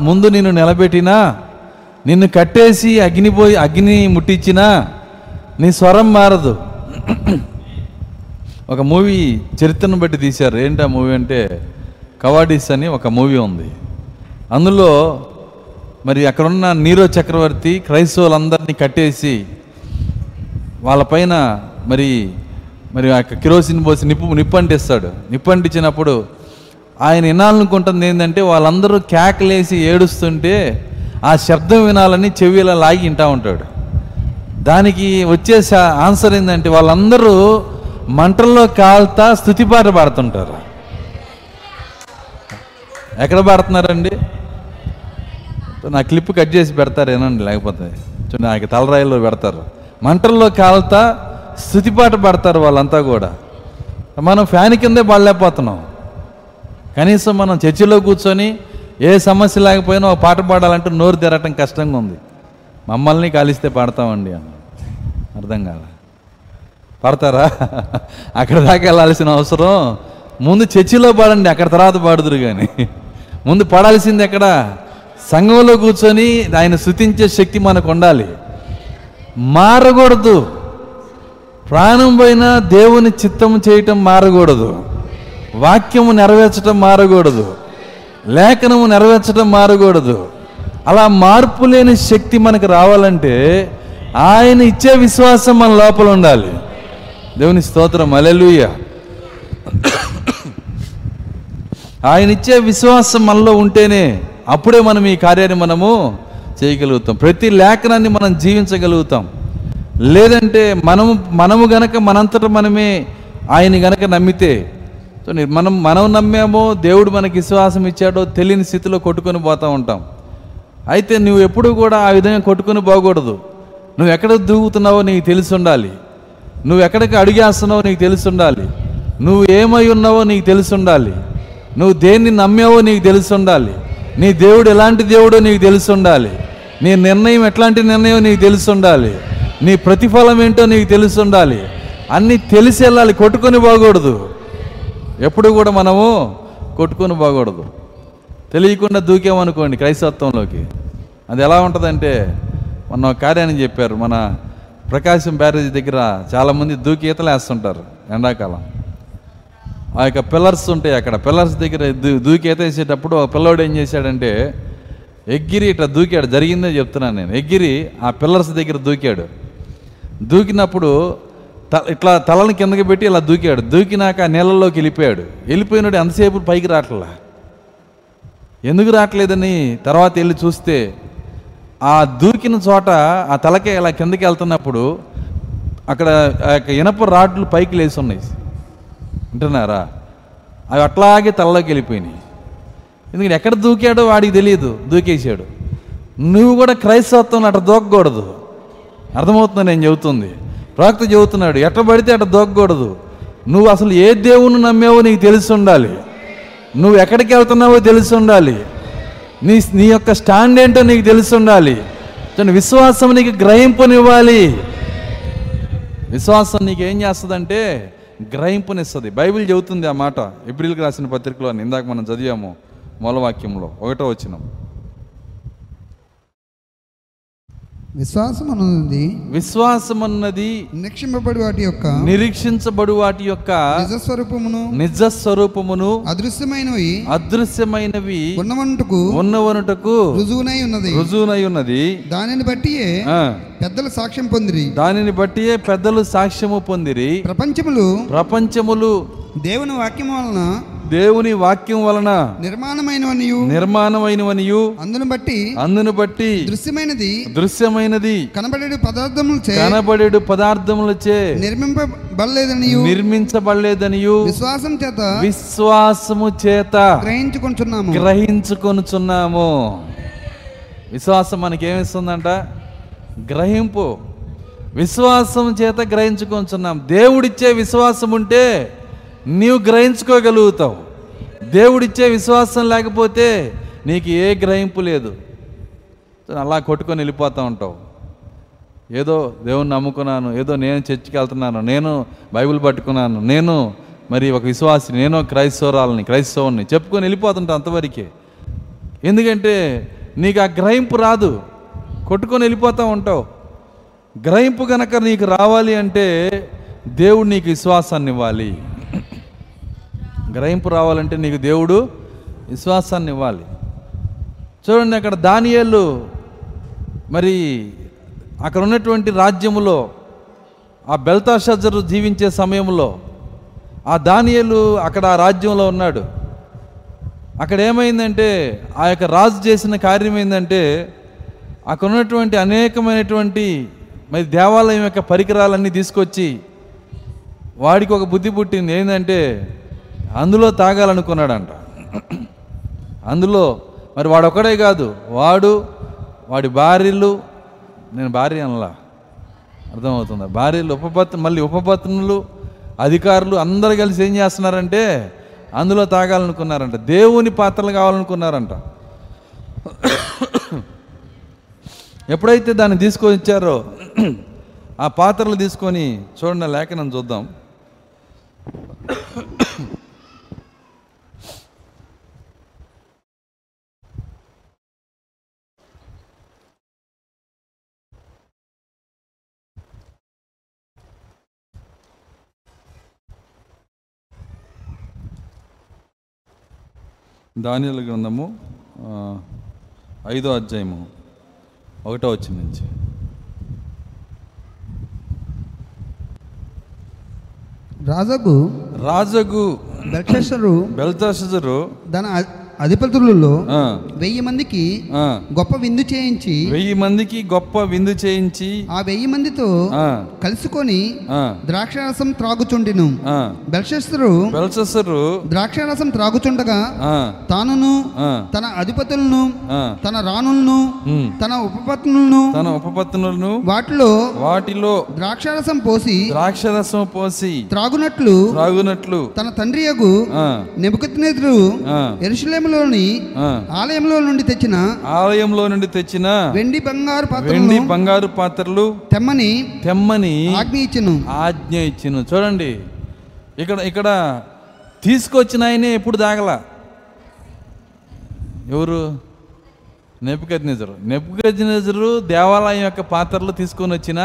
ముందు నిన్ను నిలబెట్టినా నిన్ను కట్టేసి అగ్నిపోయి అగ్ని ముట్టించినా నీ స్వరం మారదు. ఒక మూవీ చరిత్రను బట్టి తీశారు. ఏంటి ఆ మూవీ అంటే కవాడీస్ అని ఒక మూవీ ఉంది. అందులో మరి అక్కడున్న నీరో చక్రవర్తి క్రైస్తవులందరినీ కట్టేసి వాళ్ళపైన మరి మరి ఆ యొక్క కిరోసిన్ పోసి నిప్పు నిప్పంటిస్తాడు. నిప్పంటించినప్పుడు ఆయన వినాలనుకుంటుంది ఏంటంటే వాళ్ళందరూ కేకలేసి ఏడుస్తుంటే ఆ శబ్దం వినాలని చెవిలా లాగి వింటా ఉంటాడు. దానికి వచ్చే ఆన్సర్ ఏంటంటే వాళ్ళందరూ మంటల్లో కాల్తా స్థుతిపాట పాడుతుంటారు. ఎక్కడ పాడుతున్నారండి? నా క్లిప్ కట్ చేసి పెడతారు ఏనండి లేకపోతే చూడండి నాకు తలరాయిలో పెడతారు. మంటల్లో కాలుతా స్థుతిపాట పడతారు వాళ్ళంతా కూడా. మనం ఫ్యాన్ కిందే పాడలేకపోతున్నాం. కనీసం మనం చర్చిలో కూర్చొని ఏ సమస్య లేకపోయినా ఒక పాట పాడాలంటే నోరు తెరటం కష్టంగా ఉంది. మమ్మల్ని కాలిస్తే పాడతామండి అన్న అర్థం కాల. పాడతారా? అక్కడ దాకా వెళ్ళాల్సిన అవసరం. ముందు చర్చిలో పాడండి అక్కడ తర్వాత పాడుదురు కానీ ముందు పాడాల్సింది ఎక్కడ? సంఘంలో కూర్చొని ఆయన శృతించే శక్తి మనకు ఉండాలి మారకూడదు. ప్రాణం పైన దేవుని చిత్తం చేయటం మారకూడదు. వాక్యము నెరవేర్చడం మారకూడదు. లేఖనము నెరవేర్చడం మారకూడదు. అలా మార్పు లేని శక్తి మనకు రావాలంటే ఆయన ఇచ్చే విశ్వాసం మన లోపల ఉండాలి. దేవుని స్తోత్రం. అలెలుయ ఆయన ఇచ్చే విశ్వాసం మనలో ఉంటేనే అప్పుడే మనం ఈ కార్యాన్ని మనము చేయగలుగుతాం. ప్రతి లేఖనాన్ని మనం జీవించగలుగుతాం. లేదంటే మనము మనము గనక మనంతట మనమే ఆయన గనక నమ్మితే మనం మనం నమ్మామో దేవుడు మనకి విశ్వాసం ఇచ్చాడో తెలియని స్థితిలో కొట్టుకొని పోతూ ఉంటాం. అయితే నువ్వు ఎప్పుడు కూడా ఆ విధంగా కొట్టుకొని పోకూడదు. నువ్వు ఎక్కడ దూకుతున్నావో నీకు తెలిసి ఉండాలి. నువ్వు ఎక్కడికి అడిగేస్తున్నావో నీకు తెలిసి ఉండాలి. నువ్వు ఏమై ఉన్నావో నీకు తెలిసి ఉండాలి. నువ్వు దేన్ని నమ్మావో నీకు తెలిసి ఉండాలి. నీ దేవుడు ఎలాంటి దేవుడో నీకు తెలిసి ఉండాలి నీ నిర్ణయం ఎట్లాంటి నిర్ణయం నీకు తెలిసి ఉండాలి నీ ప్రతిఫలం ఏంటో నీకు తెలిసి ఉండాలి అన్నీ తెలిసి వెళ్ళాలి కొట్టుకొని బాగూడదు ఎప్పుడు కూడా మనము కొట్టుకొని బాగూడదు తెలియకుండా దూకామనుకోండి క్రైస్తత్వంలోకి అది ఎలా ఉంటుందంటే మొన్న కార్యాన్ని చెప్పారు. మన ప్రకాశం బ్యారేజ్ దగ్గర చాలామంది దూకి ఈతలు వేస్తుంటారు ఎండాకాలం. ఆ యొక్క పిల్లర్స్ ఉంటాయి అక్కడ. పిల్లర్స్ దగ్గర దూ- దూకి ఒక పిల్లోడు ఏం చేశాడంటే ఎగ్గిరి ఇట్లా దూకాడు. జరిగిందే చెప్తున్నాను నేను. ఎగ్గిరి ఆ పిల్లర్స్ దగ్గర దూకాడు. దూకినప్పుడు త ఇట్లా తలని కిందకి పెట్టి ఇలా దూకాడు. దూకినాక ఆ నీళ్ళలోకి వెళ్ళిపోయాడు. వెళ్ళిపోయినాడు ఎంతసేపు పైకి రావట్లా ఎందుకు రావట్లేదని తర్వాత వెళ్ళి చూస్తే ఆ దూకిన చోట ఆ తలకే ఇలా కిందకి వెళ్తున్నప్పుడు అక్కడ ఆ యొక్క ఇనప రాడ్లు పైకి లేచి ఉన్నాయి. వింటున్నారా? అవి అట్లాగే తలలోకి వెళ్ళిపోయినాయి. ఎందుకంటే ఎక్కడ దూకాడో వాడికి తెలియదు దూకేశాడు. నువ్వు కూడా క్రైస్తవత్వం అట్లా దూకకూడదు. అర్థమవుతుంది నేను చెబుతుంది? ప్రవక్త చెబుతున్నాడు ఎట్ట పడితే అట్ట దూకకూడదు. నువ్వు అసలు ఏ దేవుని నమ్మావో నీకు తెలిసి ఉండాలి. నువ్వు ఎక్కడికి వెళ్తున్నావో తెలిసి ఉండాలి. నీ నీ యొక్క స్టాండ్ ఏంటో నీకు తెలిసి ఉండాలి. విశ్వాసం నీకు గ్రహింపునివ్వాలి. విశ్వాసం నీకు ఏం చేస్తుందంటే గ్రహింపునిస్తుంది. బైబిల్ చెబుతుంది ఆ మాట. ఏప్రిల్కి రాసిన పత్రికలో ఇందాక మనం చదివాము మూలవాక్యంలో ఒకటో వచ్చినాం విశ్వాసం అన్నది విశ్వాసం అన్నది నిరీక్షింపబడి వాటి యొక్క నిరీక్షించబడు వాటి యొక్క నిజస్వరూపమును నిజ స్వరూపమును అదృశ్యమైనవి అదృశ్యమైనవి ఉన్నవంటుకు ఉన్నవనుటకు రుజువునై ఉన్నది. రుజువునై ఉన్నది. దానిని బట్టియే ఆ, పెద్దలు సాక్ష్యం పొందిరి. దానిని బట్టియే పెద్దలు సాక్ష్యము పొందిరి. ప్రపంచములు ప్రపంచములు దేవుని వాక్యం వలన దేవుని వాక్యం వలన నిర్మాణమైనవనియు నిర్మాణమైనవనియు అందును బట్టి అందును బట్టి దృశ్యమైనది దృశ్యమైనది కనబడే పదార్థములు చే కనబడేడు పదార్థములచే నిర్మింపబడలేదనియు నిర్మించబడలేదనియు విశ్వాసం చేత విశ్వాసము చేత గ్రహించుకుంటున్నాము. గ్రహించుకొనుచున్నాము. విశ్వాసం మనకి ఏమిస్తుందంట గ్రహింపు. విశ్వాసం చేత గ్రహించుకొనుచున్నాం దేవుడిచ్చే విశ్వాసం ఉంటే నీవు గ్రహించుకోగలుగుతావు. దేవుడిచ్చే విశ్వాసం లేకపోతే నీకు ఏ గ్రహింపు లేదు. అలా కొట్టుకొని వెళ్ళిపోతూ ఉంటావు. ఏదో దేవుణ్ణి నమ్ముకున్నాను ఏదో నేను చర్చికి వెళ్తున్నాను నేను బైబిల్ పట్టుకున్నాను నేను మరి ఒక విశ్వాసి నేను క్రైస్తవరాలని క్రైస్తవుని చెప్పుకొని వెళ్ళిపోతుంటా అంతవరకే. ఎందుకంటే నీకు ఆ గ్రహింపు రాదు. కొట్టుకొని వెళ్ళిపోతూ ఉంటావు. గ్రహింపు కనుక నీకు రావాలి అంటే దేవుడు నీకు విశ్వాసాన్ని ఇవ్వాలి. గ్రహింపు రావాలంటే నీకు దేవుడు విశ్వాసాన్ని ఇవ్వాలి. చూడండి అక్కడ దానియాలు మరి అక్కడ ఉన్నటువంటి రాజ్యములో ఆ బెల్తాషజరు జీవించే సమయంలో ఆ దానియలు అక్కడ ఆ రాజ్యంలో ఉన్నాడు. అక్కడ ఏమైందంటే ఆ యొక్క రాజు చేసిన కార్యం ఏంటంటే అక్కడ ఉన్నటువంటి అనేకమైనటువంటి మరి దేవాలయం యొక్క పరికరాలన్నీ తీసుకొచ్చి వాడికి ఒక బుద్ధి పుట్టింది. ఏంటంటే అందులో తాగాలనుకున్నాడంట. అందులో మరి వాడు ఒకడే కాదు వాడు వాడి భార్యలు నేను భార్య అనలా అర్థమవుతుందా? భార్యలు ఉపపత్ మళ్ళీ ఉపపత్నులు అధికారులు అందరు కలిసి ఏం చేస్తున్నారంటే అందులో తాగాలనుకున్నారంట. దేవుని పాత్రలు కావాలనుకున్నారంట. ఎప్పుడైతే దాన్ని తీసుకొని ఇచ్చారో ఆ పాత్రలు తీసుకొని చూడండి లేఖనం చూద్దాం. దానియల గ్రంథము ఐదో అధ్యాయము ఒకటో వచ్చిన నుంచి. రాజగు బెల్షస్సరు బెల్తాషజరు తన అ- అధిపతులలో వెయ్యి మందికి గొప్ప విందు చేయించి వెయ్యి మందికి గొప్ప విందు చేయించి ఆ వెయ్యి మందితో కలుసుకొని ద్రాక్షారసం త్రాగుచుండెను. ఆ, బెల్షస్సరు బెల్షస్సరు ద్రాక్షారసం త్రాగుచుండగా ఆ, తానును తన అధిపతులను తన రాణులను తన ఉపపత్నులను తన ఉపపత్నులను వాటిలో వాటిలో ద్రాక్షారసం పోసి ద్రాక్షరసం పోసి త్రాగునట్లు త్రాగునట్లు తన తండ్రి యగు ఆ, నెబుకద్నెజరు ఆ, ఎరుషలేములోని ఆ, ఆలయంలో నుండి తెచ్చిన ఆలయంలో నుండి తెచ్చిన వెండి బంగారు వెండి పాత్రలను బంగారు పాత్రలు తెమ్మని తెమ్మని ఆజ్ఞ ఇచ్చెను. ఆజ్ఞ ఇచ్చిను. చూడండి. ఇక్కడ ఇక్కడ తీసుకొచ్చిన ఆయనే ఎప్పుడు దాగల? ఎవరు? నెప్పుకజ్ఞజరు నెప్పుకజ్ఞజరు దేవాలయం యొక్క పాత్రలు తీసుకొని వచ్చిన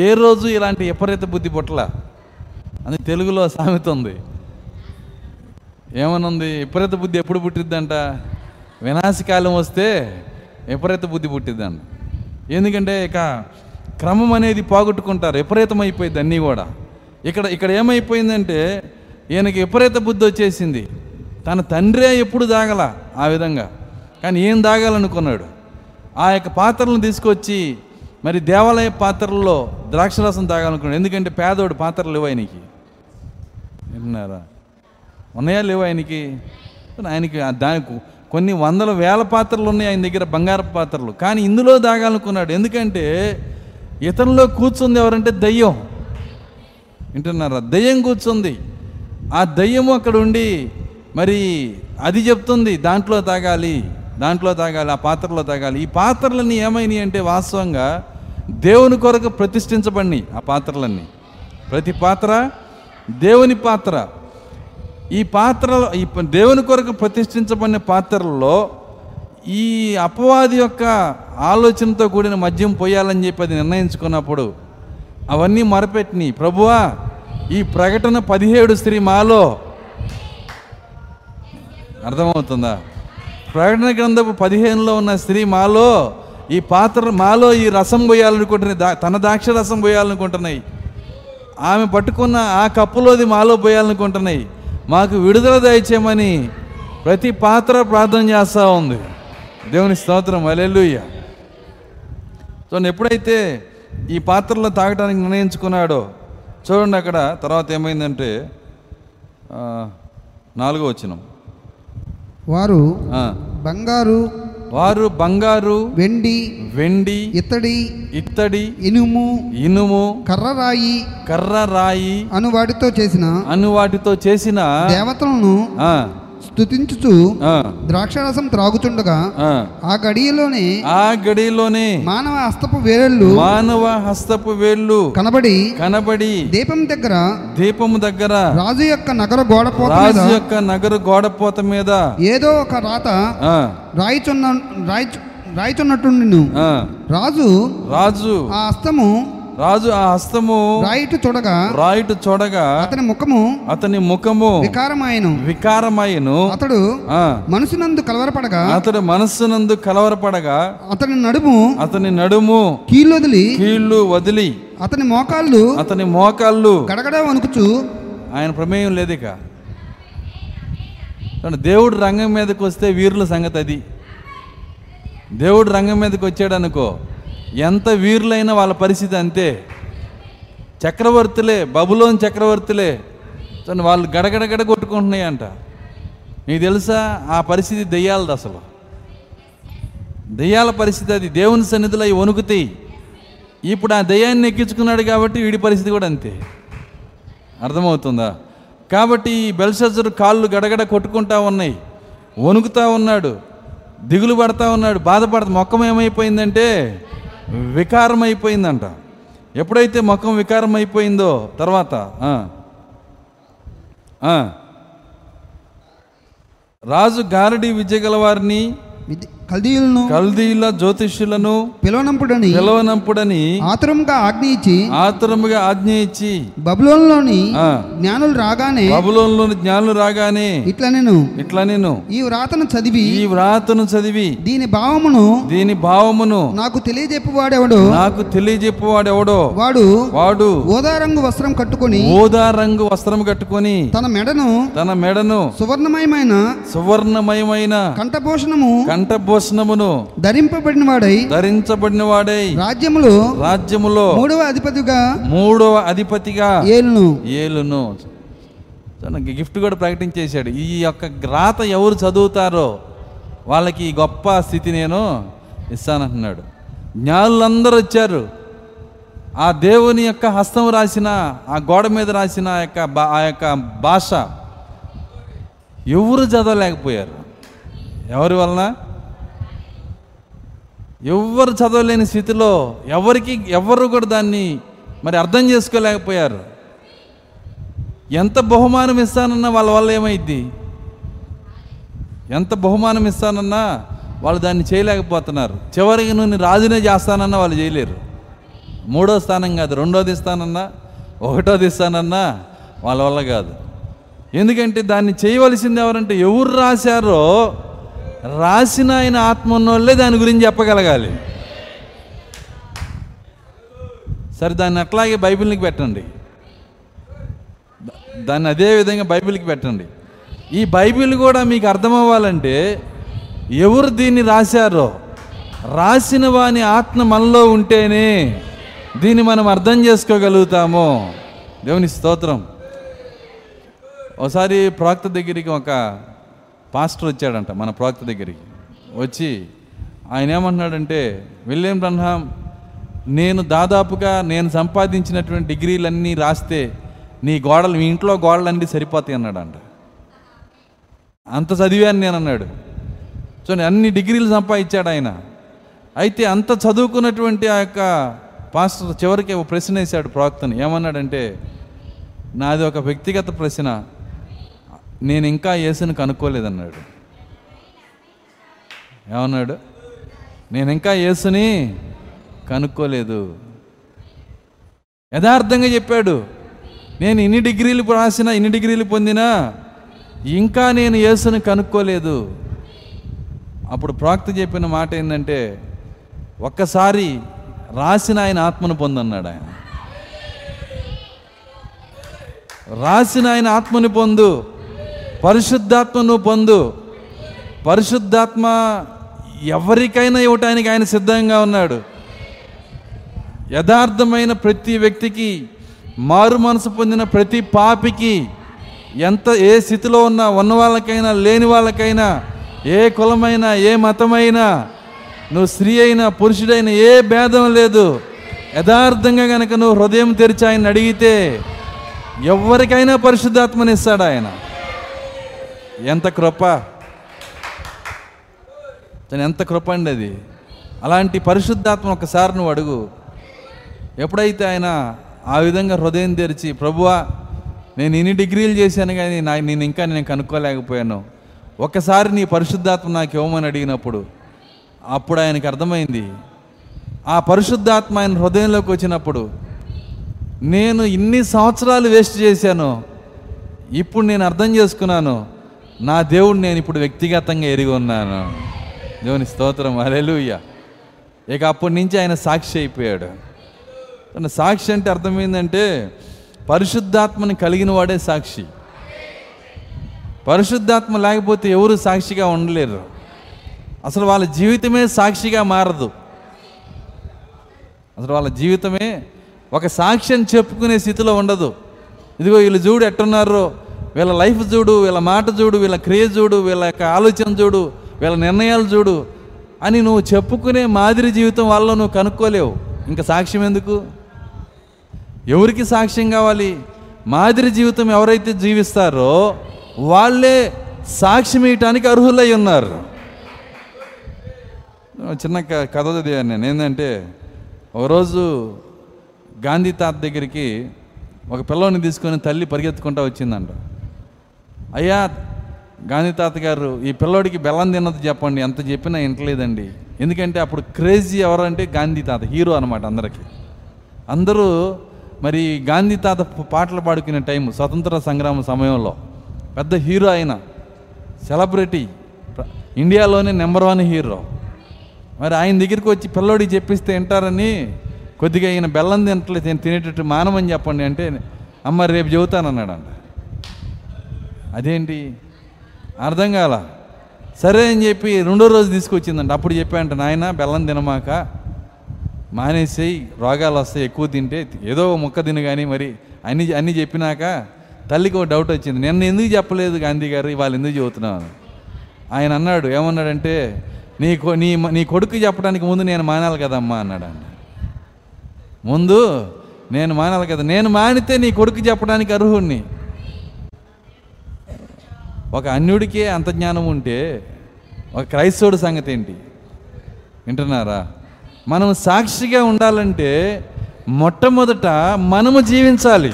ఏ రోజు ఇలాంటి విపరీత బుద్ధి పుట్టల? అని తెలుగులో సామెత ఉంది. ఏమనుంది? విపరీత బుద్ధి ఎప్పుడు పుట్టిద్దంట? వినాశకాలం వస్తే విపరీత బుద్ధి పుట్టిద్దంట. ఎందుకంటే ఇక క్రమం అనేది పోగొట్టుకుంటారు. విపరీతం అయిపోయింది అన్నీ కూడా. ఇక్కడ ఇక్కడ ఏమైపోయిందంటే ఈయనకి విపరీత బుద్ధి వచ్చేసింది. తన తండ్రే ఎప్పుడు దాగల ఆ విధంగా. కానీ ఏం దాగాలనుకున్నాడు? ఆ యొక్క పాత్రలను తీసుకొచ్చి మరి దేవాలయ పాత్రల్లో ద్రాక్షరసం తాగాలనుకున్నాడు ఎందుకంటే పేదోడు పాత్రలు ఇవ్వ ఆయనకి. విన్నారా? ఉన్నాయా లేవు ఆయనకి? ఆయనకి దానికి కొన్ని వందల వేల పాత్రలు ఉన్నాయి ఆయన దగ్గర బంగారు పాత్రలు. కానీ ఇందులో దాగాలనుకున్నాడు. ఎందుకంటే ఇతనిలో కూర్చుంది ఎవరంటే దయ్యం. వింటున్నారా? దయ్యం కూర్చుంది. ఆ దయ్యం అక్కడ ఉండి మరి అది చెప్తుంది దాంట్లో తాగాలి దాంట్లో తాగాలి ఆ పాత్రలో తాగాలి. ఈ పాత్రలన్నీ ఏమైనాయి అంటే వాస్తవంగా దేవుని కొరకు ప్రతిష్ఠించబడినాయి ఆ పాత్రలన్నీ. ప్రతి పాత్ర దేవుని పాత్ర. ఈ పాత్రలో ఈ దేవుని కొరకు ప్రతిష్ఠించబడిన పాత్రల్లో ఈ అపవాది యొక్క ఆలోచనతో కూడిన మద్యం పోయాలని చెప్పి అది నిర్ణయించుకున్నప్పుడు అవన్నీ మరపెట్టినాయి. ప్రభువా ఈ ప్రకటన పదిహేడు స్త్రీ మాలో అర్థమవుతుందా? ప్రకటన గ్రంథపు పదిహేనులో ఉన్న స్త్రీ మాలో ఈ పాత్ర మాలో ఈ రసం పోయాలనుకుంటున్నాయి. దా తన ద్రాక్ష రసం పోయాలనుకుంటున్నాయి. ఆమె పట్టుకున్న ఆ కప్పులోది మాలో పోయాలనుకుంటున్నాయి. మాకు విడుదల దయచేయమని ప్రతి పాత్ర ప్రార్థన చేస్తూ ఉంది. దేవుని స్తోత్రం. అలెలుయ్య సో ఎప్పుడైతే ఈ పాత్రలో తాగడానికి నిర్ణయించుకున్నాడో చూడండి అక్కడ తర్వాత ఏమైందంటే నాలుగో వచ్చినం వారు బంగారు వారు బంగారు వెండి వెండి ఇత్తడి ఇత్తడి ఇనుము ఇనుము కర్రరాయి కర్ర రాయి అను వాటితో చేసిన అను వాటితో చేసిన దేవతలను ఆ, ద్రాక్షారసం త్రాగుచుండగా ఆ. గడియలోనే ఆ గడిలోనే మానవ హస్తపు వేళ్ళు మానవ హస్తపు వేళ్ళు కనబడి కనబడి దీపం దగ్గర దీపము దగ్గర రాజు యొక్క నగర గోడపోత మీద రాజు యొక్క నగరు గోడపోత మీద ఏదో ఒక రాత ఆ, రాయిచున్న రాయి రాయిచున్నట్టుండి ఆ, రాజు రాజు ఆ హస్తము రాజు ఆ హస్తము రాయిటు చూడగా రాయిటు చూడగా అతని ముఖము అతని ముఖము వికారమాయను. వికారమయ్యను అతడు మనసునందు కలవరపడగా అతడు మనస్సునందు కలవరపడగా అతని నడుము అతని నడుము కీళ్ళొదిలి కీళ్ళు వదిలి అతని మోకాళ్ళు అతని మోకాళ్ళు గడగడ వణుకుచు. ఆయన ప్రమేయం లేదు ఇక దేవుడు రంగం మీదకి వస్తే వీరుల సంగతి అది. దేవుడు రంగం మీదకి వచ్చాడు అనుకో ఎంత వీరులైన వాళ్ళ పరిస్థితి అంతే. చక్రవర్తులే బబులోని చక్రవర్తులే. వాళ్ళు గడగడగడ కొట్టుకుంటున్నాయి అంట తెలుసా ఆ పరిస్థితి దెయ్యాలది అసలు. దెయ్యాల పరిస్థితి అది. దేవుని సన్నిధిలో అవి వణుకుతాయి. ఇప్పుడు ఆ దెయ్యాన్ని ఎక్కించుకున్నాడు కాబట్టి వీడి పరిస్థితి కూడా అంతే. అర్థమవుతుందా? కాబట్టి ఈ బెల్సజరు కాళ్ళు గడగడ కొట్టుకుంటా ఉన్నాయి. వణుకుతా ఉన్నాడు. దిగులు పడతా ఉన్నాడు. బాధపడతా. మొక్కం ఏమైపోయిందంటే వికారం అయిపోయిందంట ఎప్పుడైతే ముఖం వికారం అయిపోయిందో తర్వాత రాజు గారడి విద్య గలవారిని కల్దీయులను కల్దీల జ్యోతిష్యులను పిలవనంపుడని పిలవనంపుడని ఆతురంగా ఆజ్ఞ ఇచ్చి ఆతురముగా ఆజ్ఞ ఇచ్చి బబులోన్లోని జ్ఞానులు రాగానే బబులోనులోని జ్ఞానులు రాగానే ఇట్లా నేను ఇట్లా నేను ఈ వ్రాతను చదివి ఈ వ్రాతను చదివి దీని భావమును దీని భావమును నాకు తెలియజెప్పువాడెవడు? నాకు తెలియజెప్పువాడెవడో? వాడు వాడు ఓదారంగు వస్త్రం కట్టుకొని ఓదా రంగు వస్త్రం కట్టుకొని తన మెడను తన మెడను సువర్ణమయమైన సువర్ణమయమైన కంఠభూషణము కంఠభూషణమును ధరింపబడిన వాడై ధరించబడిన వాడై రాజ్యములో రాజ్యములో మూడవ అధిపతిగా మూడవ అధిపతిగా ఏలును. ఏలును. గిఫ్ట్ కూడా ప్రకటించేశాడు. ఈ యొక్క రాత ఎవరు చదువుతారో వాళ్ళకి ఈ గొప్ప స్థితి నేను ఇస్తానంటున్నాడు. జ్ఞానులందరూ వచ్చారు. ఆ దేవుని యొక్క హస్తం రాసిన ఆ గోడ మీద రాసిన ఆ యొక్క ఆ యొక్క భాష ఎవరు చదవలేకపోయారు? ఎవరి వలన? ఎవ్వరు చదవలేని స్థితిలో ఎవరికి ఎవరు కూడా దాన్ని మరి అర్థం చేసుకోలేకపోయారు. ఎంత బహుమానం ఇస్తానన్నా వాళ్ళ వల్ల ఏమైద్ది? ఎంత బహుమానం ఇస్తానన్నా వాళ్ళు దాన్ని చేయలేకపోతున్నారు. చివరికి నువ్వు రాజునే చేస్తానన్నా వాళ్ళు చేయలేరు. మూడో స్థానం కాదు రెండోది ఇస్తానన్నా ఒకటోది ఇస్తానన్నా వాళ్ళ వల్ల కాదు. ఎందుకంటే దాన్ని చేయవలసింది ఎవరంటే ఎవరు రాశారో రాసిన ఆయన ఆత్మ ఉన్నోళ్ళే దాని గురించి చెప్పగలగాలి. సరే దాన్ని అట్లాగే బైబిల్కి పెట్టండి. దాన్ని అదే విధంగా బైబిల్కి పెట్టండి. ఈ బైబిల్ కూడా మీకు అర్థమవ్వాలంటే ఎవరు దీన్ని రాశారో రాసిన వాని ఆత్మ మనలో ఉంటేనే దీన్ని మనం అర్థం చేసుకోగలుగుతాము. దేవుని స్తోత్రం. ఒకసారి ప్రవక్త దగ్గరికి ఒక పాస్టర్ వచ్చాడంట మన ప్రవక్త దగ్గరికి. వచ్చి ఆయన ఏమంటున్నాడంటే విలియం బ్రహ్మాం నేను దాదాపుగా నేను సంపాదించినటువంటి డిగ్రీలన్నీ రాస్తే నీ గోడలు మీ ఇంట్లో గోడలన్నీ సరిపోతాయి అన్నాడంట. అంత చదివాను నేను అన్నాడు. చూడండి అన్ని డిగ్రీలు సంపాదించాడు ఆయన. అయితే అంత చదువుకున్నటువంటి ఆ యొక్క పాస్టర్ చివరికి ఒక ప్రశ్న వేశాడు ప్రవక్తని. ఏమన్నాడంటే నాది ఒక వ్యక్తిగత ప్రశ్న. నేను ఇంకా యేసుని కనుక్కోలేదన్నాడు. ఏమన్నాడు? నేను ఇంకా యేసుని కనుక్కోలేదు. యథార్థంగా చెప్పాడు. నేను ఇన్ని డిగ్రీలు రాసిన ఇన్ని డిగ్రీలు పొందినా ఇంకా నేను యేసుని కనుక్కోలేదు. అప్పుడు ప్రాక్త చెప్పిన మాట ఏంటంటే ఒక్కసారి రాసిన ఆయన ఆత్మను పొందన్నాడు ఆయన. రాసిన ఆయన ఆత్మని పొందు. పరిశుద్ధాత్మను పొందు. పరిశుద్ధాత్మ ఎవరికైనా ఇవ్వటానికి ఆయన సిద్ధంగా ఉన్నాడు. యథార్థమైన ప్రతి వ్యక్తికి మారు మనసు పొందిన ప్రతి పాపికి ఎంత ఏ స్థితిలో ఉన్నా ఉన్న వాళ్ళకైనా లేని వాళ్ళకైనా ఏ కులమైనా ఏ మతమైనా నువ్వు స్త్రీ అయినా పురుషుడైనా ఏ భేదం లేదు. యథార్థంగా కనుక నువ్వు హృదయం తెరిచి ఆయన అడిగితే ఎవరికైనా పరిశుద్ధాత్మని ఇస్తాడు ఆయన. ఎంత కృప. తను ఎంత కృప అండి అది. అలాంటి పరిశుద్ధాత్మ ఒకసారి నువ్వు అడుగు. ఎప్పుడైతే ఆయన ఆ విధంగా హృదయం తెరిచి ప్రభువా నేను ఇన్ని డిగ్రీలు చేశాను కానీ నా నేను ఇంకా నేను కనుక్కోలేకపోయాను. ఒకసారి నీ పరిశుద్ధాత్మ నాకు ఇవ్వమని అడిగినప్పుడు అప్పుడు ఆయనకి అర్థమైంది. ఆ పరిశుద్ధాత్మ ఆయన హృదయంలోకి వచ్చినప్పుడు నేను ఇన్ని సంవత్సరాలు వేస్ట్ చేశాను. ఇప్పుడు నేను అర్థం చేసుకున్నాను. నా దేవుడు నేను ఇప్పుడు వ్యక్తిగతంగా ఎరిగి ఉన్నాను. దేవుని స్తోత్రం. అలెలుయ్య ఇక అప్పటి నుంచి ఆయన సాక్షి అయిపోయాడు. తన సాక్షి అంటే అర్థమైందంటే పరిశుద్ధాత్మని కలిగిన వాడే సాక్షి. పరిశుద్ధాత్మ లేకపోతే ఎవరు సాక్షిగా ఉండలేరు. అసలు వాళ్ళ జీవితమే సాక్షిగా మారదు. అసలు వాళ్ళ జీవితమే ఒక సాక్ష్యం చెప్పుకునే స్థితిలో ఉండదు. ఇదిగో వీళ్ళు చూడు ఎట్టున్నారో. వీళ్ళ లైఫ్ చూడు వీళ్ళ మాట చూడు వీళ్ళ క్రియ చూడు వీళ్ళ యొక్క ఆలోచన చూడు వీళ్ళ నిర్ణయాలు చూడు అని నువ్వు చెప్పుకునే మాదిరి జీవితం వాళ్ళలో నువ్వు కనుక్కోలేవు. ఇంకా సాక్ష్యం ఎందుకు? ఎవరికి సాక్ష్యం కావాలి? మాదిరి జీవితం ఎవరైతే జీవిస్తారో వాళ్ళే సాక్ష్యం ఇవ్వటానికి అర్హులై ఉన్నారు. చిన్న క- కథ చదివాను నేను. ఏంటంటే ఒకరోజు గాంధీ తాత దగ్గరికి ఒక పిల్లోని తీసుకొని తల్లి పరిగెత్తుకుంటా వచ్చిందంట. అయ్యా గాంధీ తాత గారు ఈ పిల్లోడికి బెల్లం తిన్నది చెప్పండి ఎంత చెప్పినా వింటలేదండి ఎందుకంటే అప్పుడు క్రేజీ ఎవరంటే గాంధీ తాత హీరో అనమాట అందరికీ. అందరూ మరి గాంధీ తాత పాటలు పాడుకునే టైం స్వతంత్ర సంగ్రామ సమయంలో. పెద్ద హీరో ఆయన సెలబ్రిటీ ఇండియాలోనే నెంబర్ వన్ హీరో. మరి ఆయన దగ్గరికి వచ్చి పిల్లోడికి చెప్పిస్తే వింటారని కొద్దిగా ఈయన బెల్లం తినట్లేదు నేను తినేటట్టు మానమని చెప్పండి అంటే అమ్మ రేపు చెబుతానన్నాడంట. అదేంటి? అర్థం కాల? సరే అని చెప్పి రెండో రోజు తీసుకొచ్చిందంట. అప్పుడు చెప్పాంట నాయన బెల్లం తినమాక. మానేసేయి రోగాలు వస్తాయి ఎక్కువ తింటే ఏదో మొక్క ముక్క తిను కానీ మరి. అన్ని అన్ని చెప్పినాక తల్లికి ఒక డౌట్ వచ్చింది. నిన్న ఎందుకు చెప్పలేదు గాంధీ గారు? ఇవాళ ఎందుకు చెబుతున్నాను ఆయన అన్నాడు ఏమన్నాడంటే నీ కొ- నీ నీ కొడుకు చెప్పడానికి ముందు నేను మానాలి కదమ్మా అన్నాడు ఆయన. ముందు నేను మానాలి కదా నేను మానితే నీ కొడుకు చెప్పడానికి అర్హుణ్ణి. ఒక అన్యుడికే అంత జ్ఞానం ఉంటే ఒక క్రైస్తవుడి సంగతి ఏంటి? వింటున్నారా? మనం సాక్షిగా ఉండాలంటే మొట్టమొదట మనము జీవించాలి.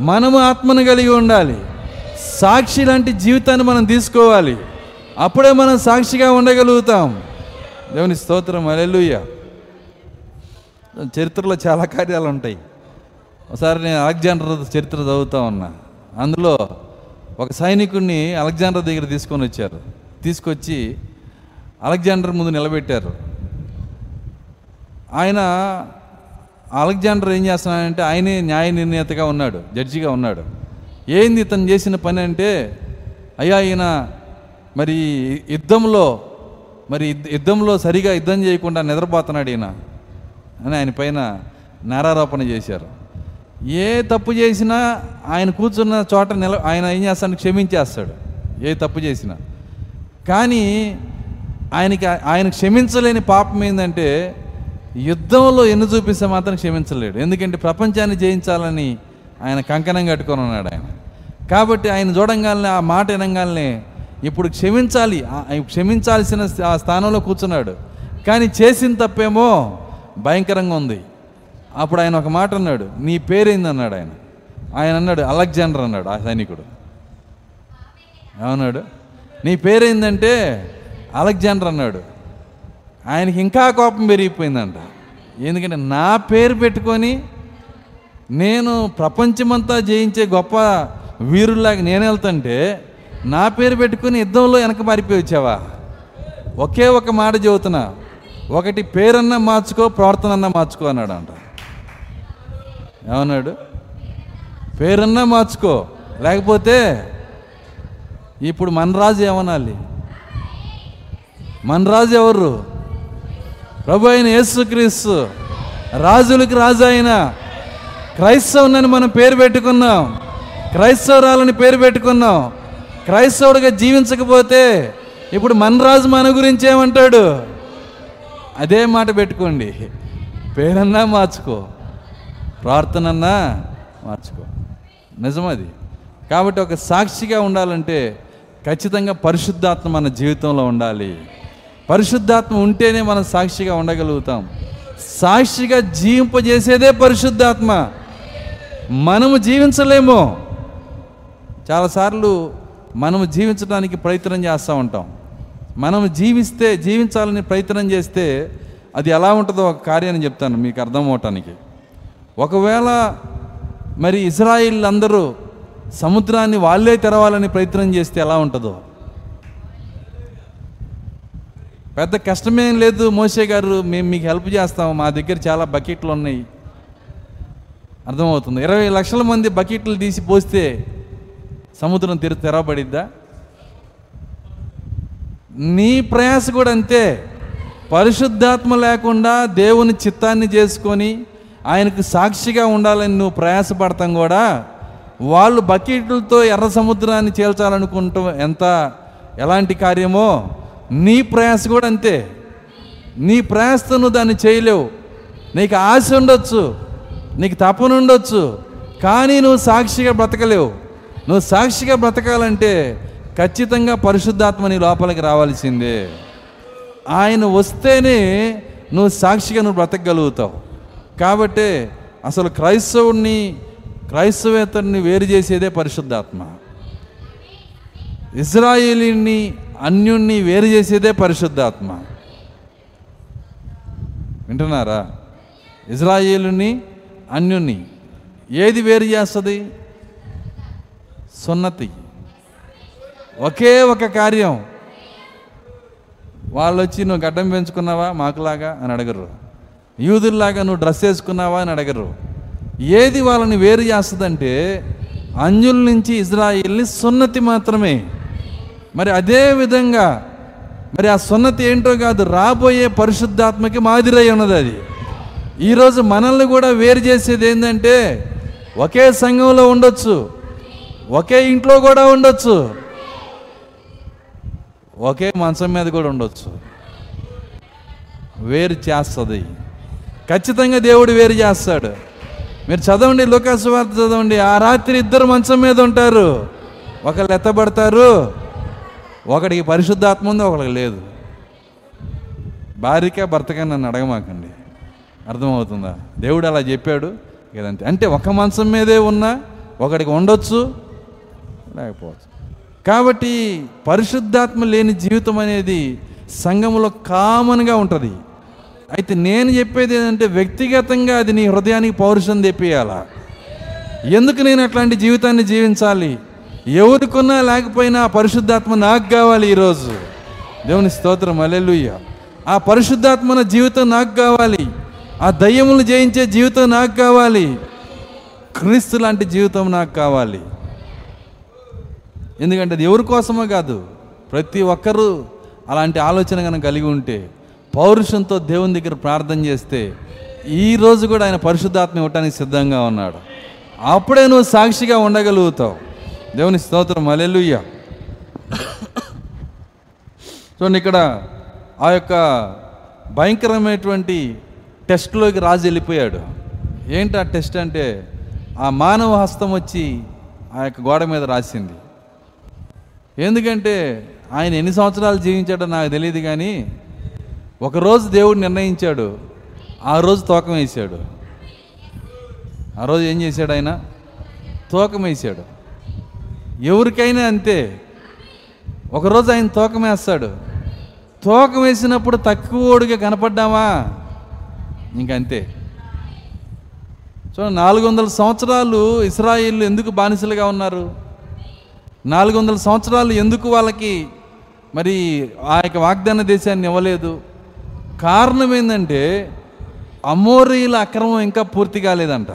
మనము ఆత్మను కలిగి ఉండాలి. సాక్షి లాంటి జీవితాన్ని మనం తీసుకోవాలి. అప్పుడే మనం సాక్షిగా ఉండగలుగుతాం. దేవుని స్తోత్రం అలెలుయ్య చరిత్రలో చాలా కార్యాలు ఉంటాయి. ఒకసారి నేను అలెగ్జాండర్ చరిత్ర చదువుతా ఉన్నా. అందులో ఒక సైనికుడిని అలెగ్జాండర్ దగ్గర తీసుకొని వచ్చారు. తీసుకొచ్చి అలెగ్జాండర్ ముందు నిలబెట్టారు. ఆయన అలెగ్జాండర్ ఏం చేస్తున్నాడంటే ఆయనే న్యాయ నిర్ణేతగా ఉన్నాడు జడ్జిగా ఉన్నాడు. ఏంది ఇతను చేసిన పని అంటే అయ్యా ఈయన మరి యుద్ధంలో మరి యుద్ధంలో సరిగా యుద్ధం చేయకుండా నిద్రపోతున్నాడు ఈయన అని ఆయన పైన నేరారోపణ చేశారు. ఏ తప్పు చేసినా ఆయన కూర్చున్న చోట నిల ఆయన ఏం చేస్తాడు? క్షమించేస్తాడు. ఏ తప్పు చేసినా. కానీ ఆయనకి ఆయన క్షమించలేని పాపం ఏంటంటే యుద్ధంలో ఎన్ని చూపిస్తే మాత్రం క్షమించలేడు. ఎందుకంటే ప్రపంచాన్ని జయించాలని ఆయన కంకణం కట్టుకొని ఉన్నాడు ఆయన. కాబట్టి ఆయన చూడంగానే ఆ మాట వినంగానే ఇప్పుడు క్షమించాలి. క్షమించాల్సిన ఆ స్థానంలో కూర్చున్నాడు. కానీ చేసిన తప్పేమో భయంకరంగా ఉంది. అప్పుడు ఆయన ఒక మాట అన్నాడు నీ పేరేంది? అన్నాడు ఆయన. ఆయన అన్నాడు అలెగ్జాండర్ అన్నాడు ఆ సైనికుడు. ఏమన్నాడు? నీ పేరేందంటే అలెగ్జాండర్ అన్నాడు. ఆయనకి ఇంకా కోపం పెరిగిపోయిందంట. ఎందుకంటే నా పేరు పెట్టుకొని నేను ప్రపంచమంతా జయించే గొప్ప వీరుల్లాగా నేను వెళ్తుంటే నా పేరు పెట్టుకుని యుద్ధంలో వెనక మారిపోయి వచ్చావా? ఒకే ఒక మాట చెబుతున్నా ఒకటి పేరన్నా మార్చుకో ప్రవర్తన అన్నా మార్చుకో అన్నాడు అంట ఏమన్నాడు? పేరన్నా మార్చుకో. లేకపోతే ఇప్పుడు మన రాజు ఏమనాలి? మన రాజు ఎవరు? ప్రభు అయిన యేసుక్రీస్తు. రాజులకి రాజు అయిన క్రైస్తవునని మనం పేరు పెట్టుకున్నాం. క్రైస్తవురాలని పేరు పెట్టుకున్నాం. క్రైస్తవుడిగా జీవించకపోతే ఇప్పుడు మన రాజు మన గురించి ఏమంటాడు? అదే మాట పెట్టుకోండి. పేరన్నా మార్చుకో. ప్రార్థనన్నా మార్చుకో. నిజమది. కాబట్టి ఒక సాక్షిగా ఉండాలంటే ఖచ్చితంగా పరిశుద్ధాత్మ మన జీవితంలో ఉండాలి. పరిశుద్ధాత్మ ఉంటేనే మనం సాక్షిగా ఉండగలుగుతాం. సాక్షిగా జీవింపజేసేదే పరిశుద్ధాత్మ. మనము జీవించలేము. చాలాసార్లు మనము జీవించడానికి ప్రయత్నం చేస్తూ ఉంటాం. మనం జీవిస్తే జీవించాలని ప్రయత్నం చేస్తే అది ఎలా ఉంటుందో ఒక కార్యాన్ని చెప్తాను మీకు అర్థం అవటానికి ఒకవేళ మరి ఇజ్రాయిల్ అందరూ సముద్రాన్ని వాళ్ళే తెరవాలని ప్రయత్నం చేస్తే ఎలా ఉంటుందో? పెద్ద కష్టమేం లేదు. మోసే గారు మేము మీకు హెల్ప్ చేస్తాము. మా దగ్గర చాలా బకెట్లు ఉన్నాయి. అర్థమవుతుంది. ఇరవై లక్షల మంది బకెట్లు తీసి పోస్తే సముద్రం తెర తెరవబడిద్దా? నీ ప్రయాస కూడా అంతే. పరిశుద్ధాత్మ లేకుండా దేవుని చిత్తాన్ని చేసుకొని ఆయనకు సాక్షిగా ఉండాలని నువ్వు ప్రయాసపడతాం కూడా. వాళ్ళు బకెట్లతో ఎర్ర సముద్రాన్ని చేల్చాలనుకుంటాం ఎంత? ఎలాంటి కార్యమో? నీ ప్రయాస కూడా అంతే. నీ ప్రయాసతో నువ్వు దాన్ని చేయలేవు. నీకు ఆశ ఉండొచ్చు. నీకు తపన ఉండొచ్చు. కానీ నువ్వు సాక్షిగా బ్రతకలేవు. నువ్వు సాక్షిగా బ్రతకాలంటే ఖచ్చితంగా పరిశుద్ధాత్మ నీ లోపలికి రావాల్సిందే. ఆయన వస్తేనే నువ్వు సాక్షిగా నువ్వు బ్రతకగలుగుతావు. కాబట్టే అసలు క్రైస్తవుడిని క్రైస్తవేతరుని వేరు చేసేదే పరిశుద్ధాత్మ. ఇజ్రాయేలీని అన్యుణ్ణి వేరు చేసేదే పరిశుద్ధాత్మ. వింటున్నారా? ఇజ్రాయేలుని అన్యుణ్ణి ఏది వేరు చేస్తుంది? సున్నతి. ఒకే ఒక కార్యం. వాళ్ళు వచ్చి నువ్వు గడ్డం పెంచుకున్నావా? మాకులాగా? అని అడగరు. యూదుల్లాగా నువ్వు డ్రెస్ వేసుకున్నావా అని అడగరు. ఏది వాళ్ళని వేరు చేస్తుందంటే అంజుల నుంచి ఇజ్రాయిల్ని సున్నతి మాత్రమే. మరి అదే విధంగా మరి ఆ సున్నతి ఏంటో కాదు రాబోయే పరిశుద్ధాత్మకి మాదిరై ఉన్నది అది. ఈరోజు మనల్ని కూడా వేరు చేసేది ఏంటంటే ఒకే సంఘంలో ఉండొచ్చు ఒకే ఇంట్లో కూడా ఉండొచ్చు ఒకే మంచం మీద కూడా ఉండొచ్చు. వేరు చేస్తుంది. ఖచ్చితంగా దేవుడు వేరు చేస్తాడు. మీరు చదవండి లోకాసు వార్త చదవండి. ఆ రాత్రి ఇద్దరు మంచం మీద ఉంటారు. ఒకళ్ళు ఎత్తబడతారు ఒకడికి పరిశుద్ధాత్మ ఉంది ఒకడికి లేదు. భార్యకే భర్తకే నన్ను అడగమాకండి. అర్థమవుతుందా? దేవుడు అలా చెప్పాడు. కదంతే అంటే ఒక మంచం మీదే ఉన్నా ఒకడికి ఉండొచ్చు లేకపోవచ్చు. కాబట్టి పరిశుద్ధాత్మ లేని జీవితం అనేది సంఘంలో కామన్గా ఉంటుంది. అయితే నేను చెప్పేది ఏంటంటే వ్యక్తిగతంగా అది నీ హృదయానికి పౌరుషం తెప్పియాలా? ఎందుకు నేను అట్లాంటి జీవితాన్ని జీవించాలి? ఎవరికున్నా లేకపోయినా పరిశుద్ధాత్మ నాకు కావాలి ఈరోజు. దేవుని స్తోత్రం అలెలుయ్య ఆ పరిశుద్ధాత్మన జీవితం నాకు కావాలి. ఆ దయ్యములు జయించే జీవితం నాకు కావాలి. క్రీస్తు లాంటి జీవితం నాకు కావాలి. ఎందుకంటే అది ఎవరి కోసమో కాదు. ప్రతి ఒక్కరూ అలాంటి ఆలోచన కనుక కలిగి ఉంటే పౌరుషంతో దేవుని దగ్గర ప్రార్థన చేస్తే ఈరోజు కూడా ఆయన పరిశుద్ధాత్మ ఇవ్వటానికి సిద్ధంగా ఉన్నాడు. అప్పుడే నువ్వు సాక్షిగా ఉండగలుగుతావు. దేవుని స్తోత్రం. అలెలుయ్య చూడండి ఇక్కడ ఆ యొక్క భయంకరమైనటువంటి టెస్ట్లోకి రాజు వెళ్ళిపోయాడు. ఏంటి ఆ టెస్ట్ అంటే? ఆ మానవ హస్తం వచ్చి ఆ యొక్క గోడ మీద రాసింది. ఎందుకంటే ఆయన ఎన్ని సంవత్సరాలు జీవించాడో నాకు తెలియదు కానీ ఒకరోజు దేవుడు నిర్ణయించాడు. ఆ రోజు తూకం వేసాడు. ఆ రోజు ఏం చేశాడు ఆయన? తూకం వేసాడు. ఎవరికైనా అంతే. ఒకరోజు ఆయన తూకం వేస్తాడు. తూకం వేసినప్పుడు తక్కువోడిగా కనపడ్డామా? ఇంకంతే. చూడండి నాలుగు వందల సంవత్సరాలు ఇస్రాయిల్ ఎందుకు బానిసలుగా ఉన్నారు? నాలుగు వందల సంవత్సరాలు ఎందుకు వాళ్ళకి మరి ఆ యొక్క వాగ్దాన దేశాన్ని ఇవ్వలేదు? కారణం ఏంటంటే అమోరీల అక్రమం ఇంకా పూర్తి కాలేదంట.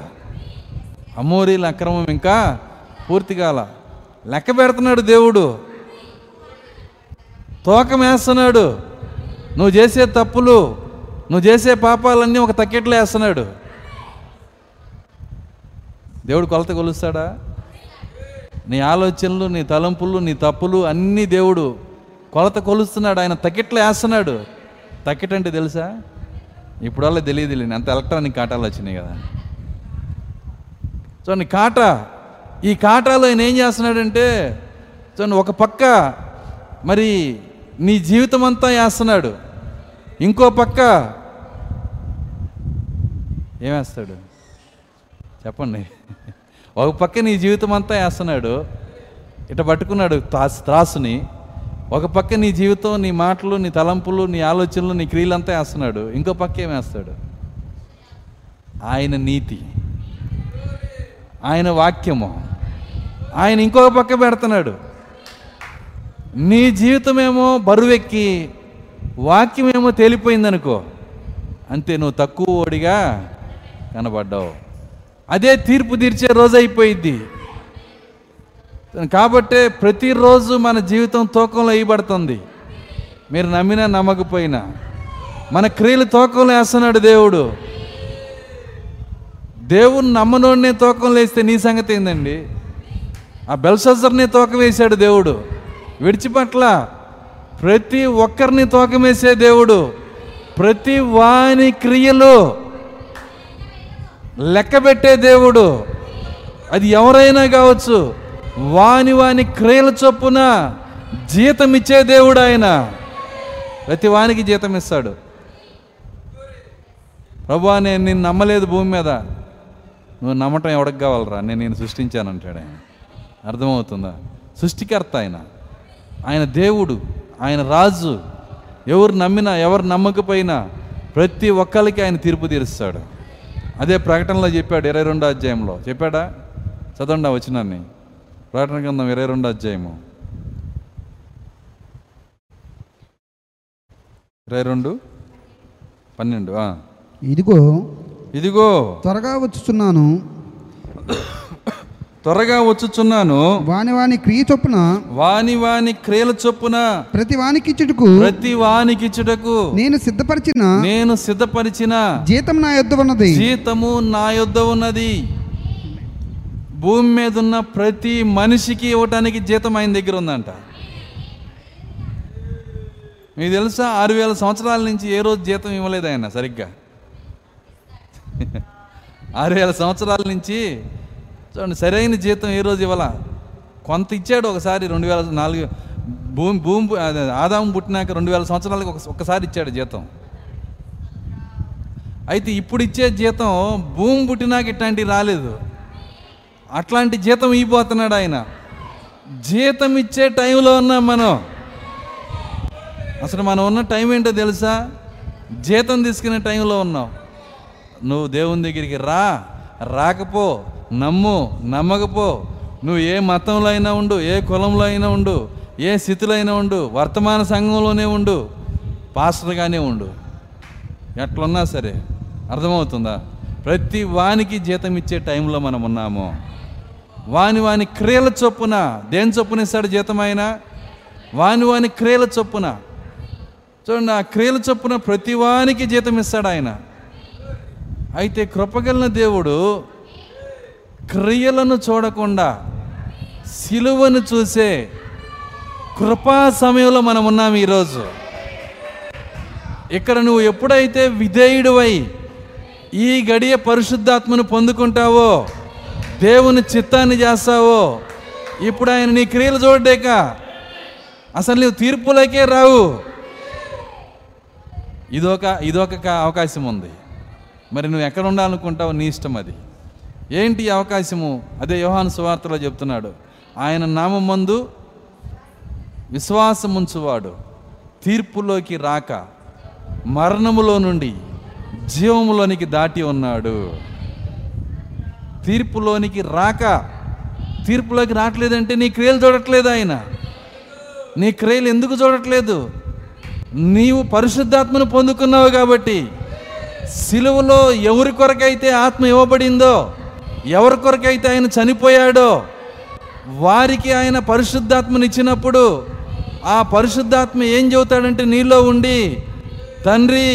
అమోరీల అక్రమం ఇంకా పూర్తి కాల. లెక్క పెడుతున్నాడు దేవుడు. తోకం వేస్తున్నాడు నువ్వు చేసే తప్పులు నువ్వు చేసే పాపాలన్నీ ఒక తక్కెట్లో వేస్తున్నాడు. దేవుడు కొలత కొలుస్తాడా? నీ ఆలోచనలు నీ తలంపులు నీ తప్పులు అన్నీ దేవుడు కొలత కొలుస్తున్నాడు. ఆయన తక్కెట్లో వేస్తున్నాడు. తక్కిటంటే తెలుసా? ఇప్పుడల్లా తెలియదు లేని అంత ఎలక్ట్రానిక్ కాటాలు వచ్చినాయి కదా. చూడండి కాట ఈ కాటాలో ఆయన ఏం చేస్తున్నాడంటే చూడండి ఒక పక్క మరి నీ జీవితం అంతా వేస్తున్నాడు. ఇంకో పక్క ఏమేస్తాడు చెప్పండి. ఒక పక్క నీ జీవితం అంతా వేస్తున్నాడు. ఇట పట్టుకున్నాడు త్రాసుని. ఒక పక్క నీ జీవితం నీ మాటలు నీ తలంపులు నీ ఆలోచనలు నీ క్రియలంతా వేస్తున్నాడు. ఇంకో పక్క ఏమేస్తాడు వేస్తాడు? ఆయన నీతి. ఆయన వాక్యము. ఆయన ఇంకొక పక్క పెడుతున్నాడు. నీ జీవితమేమో బరువెక్కి వాక్యమేమో తేలిపోయిందనుకో అంతే నువ్వు తక్కువ ఓడిగా కనబడ్డావు. అదే తీర్పు తీర్చే రోజు అయిపోయింది కాబట్టే ప్రతిరోజు మన జీవితం తూకంలో వేయబడుతుంది. మీరు నమ్మినా నమ్మకపోయినా. మన క్రియలు తూకంలో వేస్తున్నాడు దేవుడు. దేవుని నమ్మనోడినే తూకం వేస్తే నీ సంగతి ఏందండి? ఆ బెల్సజర్నే తూకం వేశాడు దేవుడు. విడిచిపట్ల ప్రతి ఒక్కరిని తూకం వేసే దేవుడు. ప్రతి వాని క్రియలు లెక్కబెట్టే దేవుడు. అది ఎవరైనా కావచ్చు. వాని వాని క్రియల చొప్పున జీతం ఇచ్చే దేవుడు ఆయన ప్రతి వానికి జీతం ఇస్తాడు ప్రభా నేను నిన్ను నమ్మలేదు భూమి మీద. నువ్వు నమ్మటం ఎవడికి కావాలరా? నేను నేను సృష్టించానంటాడు ఆయన. అర్థమవుతుందా? సృష్టికర్త ఆయన. ఆయన దేవుడు ఆయన రాజు. ఎవరు నమ్మినా ఎవరు నమ్మకపోయినా ప్రతి ఒక్కరికి ఆయన తీర్పు తీరుస్తాడు. అదే ప్రకటనలో చెప్పాడు ఇరవై రెండో అధ్యాయంలో. చెప్పాడా? చదవండి వచ్చినాన్ని ప్రకటన గ్రంథం ఇరవై రెండో అధ్యాయము. ఇరవై రెండు పన్నెండు. ఇదిగో ఇదిగో. త్వరగా వచ్చుచున్నాను. త్వరగా వచ్చుచున్నాను. వాని వాని క్రియ చొప్పున వాని వాని క్రియల చొప్పున. ప్రతి వానికి ఇచ్చుటకు ప్రతి వానికిచ్చుటకు నేను సిద్ధపరిచిన నేను సిద్ధపరిచిన జీతం నా యొద్ద ఉన్నది. జీతము నా యొద్ద ఉన్నది. భూమి మీద ఉన్న ప్రతి మనిషికి ఇవ్వటానికి జీతం ఆయన దగ్గర ఉందంట. మీకు తెలుసా? ఆరు వేల సంవత్సరాల నుంచి ఏ రోజు జీతం ఇవ్వలేదు ఆయన సరిగ్గా. ఆరు వేల సంవత్సరాల నుంచి చూడండి సరైన జీతం ఏ రోజు ఇవ్వాల? కొంత ఇచ్చాడు ఒకసారి రెండు వేల నాలుగు భూమి భూమి అదే ఆదాము పుట్టినాక రెండు వేల సంవత్సరాలకు ఒక ఇచ్చాడు జీతం. అయితే ఇప్పుడు ఇచ్చే జీతం భూమి పుట్టినాక ఇట్లాంటివి రాలేదు. అట్లాంటి జీతం ఇవ్వబోతున్నాడు ఆయన. జీతం ఇచ్చే టైంలో ఉన్నాం మనం. అసలు మనం ఉన్న టైం ఏంటో తెలుసా? జీతం తీసుకునే టైంలో ఉన్నాం. నువ్వు దేవుని దగ్గరికి రా రాకపో నమ్ము నమ్మకపో. నువ్వు ఏ మతంలో అయినా ఉండు ఏ కులంలో అయినా ఉండు ఏ స్థితిలో అయినా ఉండు వర్తమాన సంఘంలోనే ఉండు పాస్టర్గానే ఉండు. ఎట్లున్నా సరే అర్థమవుతుందా? ప్రతి వానికి జీతం ఇచ్చే టైంలో మనం ఉన్నాము. వాని వాని క్రియల చొప్పున దేని చొప్పున ఇస్తాడు జీతం వాని వాని క్రియల చొప్పున. చూడండి ఆ క్రియల చొప్పున ప్రతి వానికి జీతం ఇస్తాడు ఆయన. అయితే కృపగలిన దేవుడు క్రియలను చూడకుండా సిలువను చూసే కృపా సమయంలో మనం ఉన్నాం ఈరోజు. ఇక్కడ నువ్వు ఎప్పుడైతే విధేయుడివై ఈ గడియ పరిశుద్ధాత్మను పొందుకుంటావో దేవుని చిత్తాన్ని చేస్తావో? ఇప్పుడు ఆయన నీ క్రియలు చూడలేక. అసలు నువ్వు తీర్పులకే రావు. ఇదొక ఇదొక అవకాశం ఉంది. మరి నువ్వు ఎక్కడ ఉండాలనుకుంటావో నీ ఇష్టం అది. ఏంటి అవకాశము? అదే యోహాను సువార్తలో చెప్తున్నాడు. ఆయన నామం మందు విశ్వాసముంచువాడు. తీర్పులోకి రాక మరణములో నుండి జీవములోనికి దాటి ఉన్నాడు. తీర్పులోనికి రాక తీర్పులోకి రావట్లేదంటే నీ క్రియలు చూడట్లేదు ఆయన. నీ క్రియలు ఎందుకు చూడట్లేదు? నీవు పరిశుద్ధాత్మను పొందుకున్నావు కాబట్టి సిలువలో ఎవరి కొరకైతే ఆత్మ ఇవ్వబడిందో ఎవరి కొరకైతే ఆయన చనిపోయాడో వారికి ఆయన పరిశుద్ధాత్మను ఇచ్చినప్పుడు ఆ పరిశుద్ధాత్మ ఏం చెబుతాడంటే నీలో ఉండి తండ్రి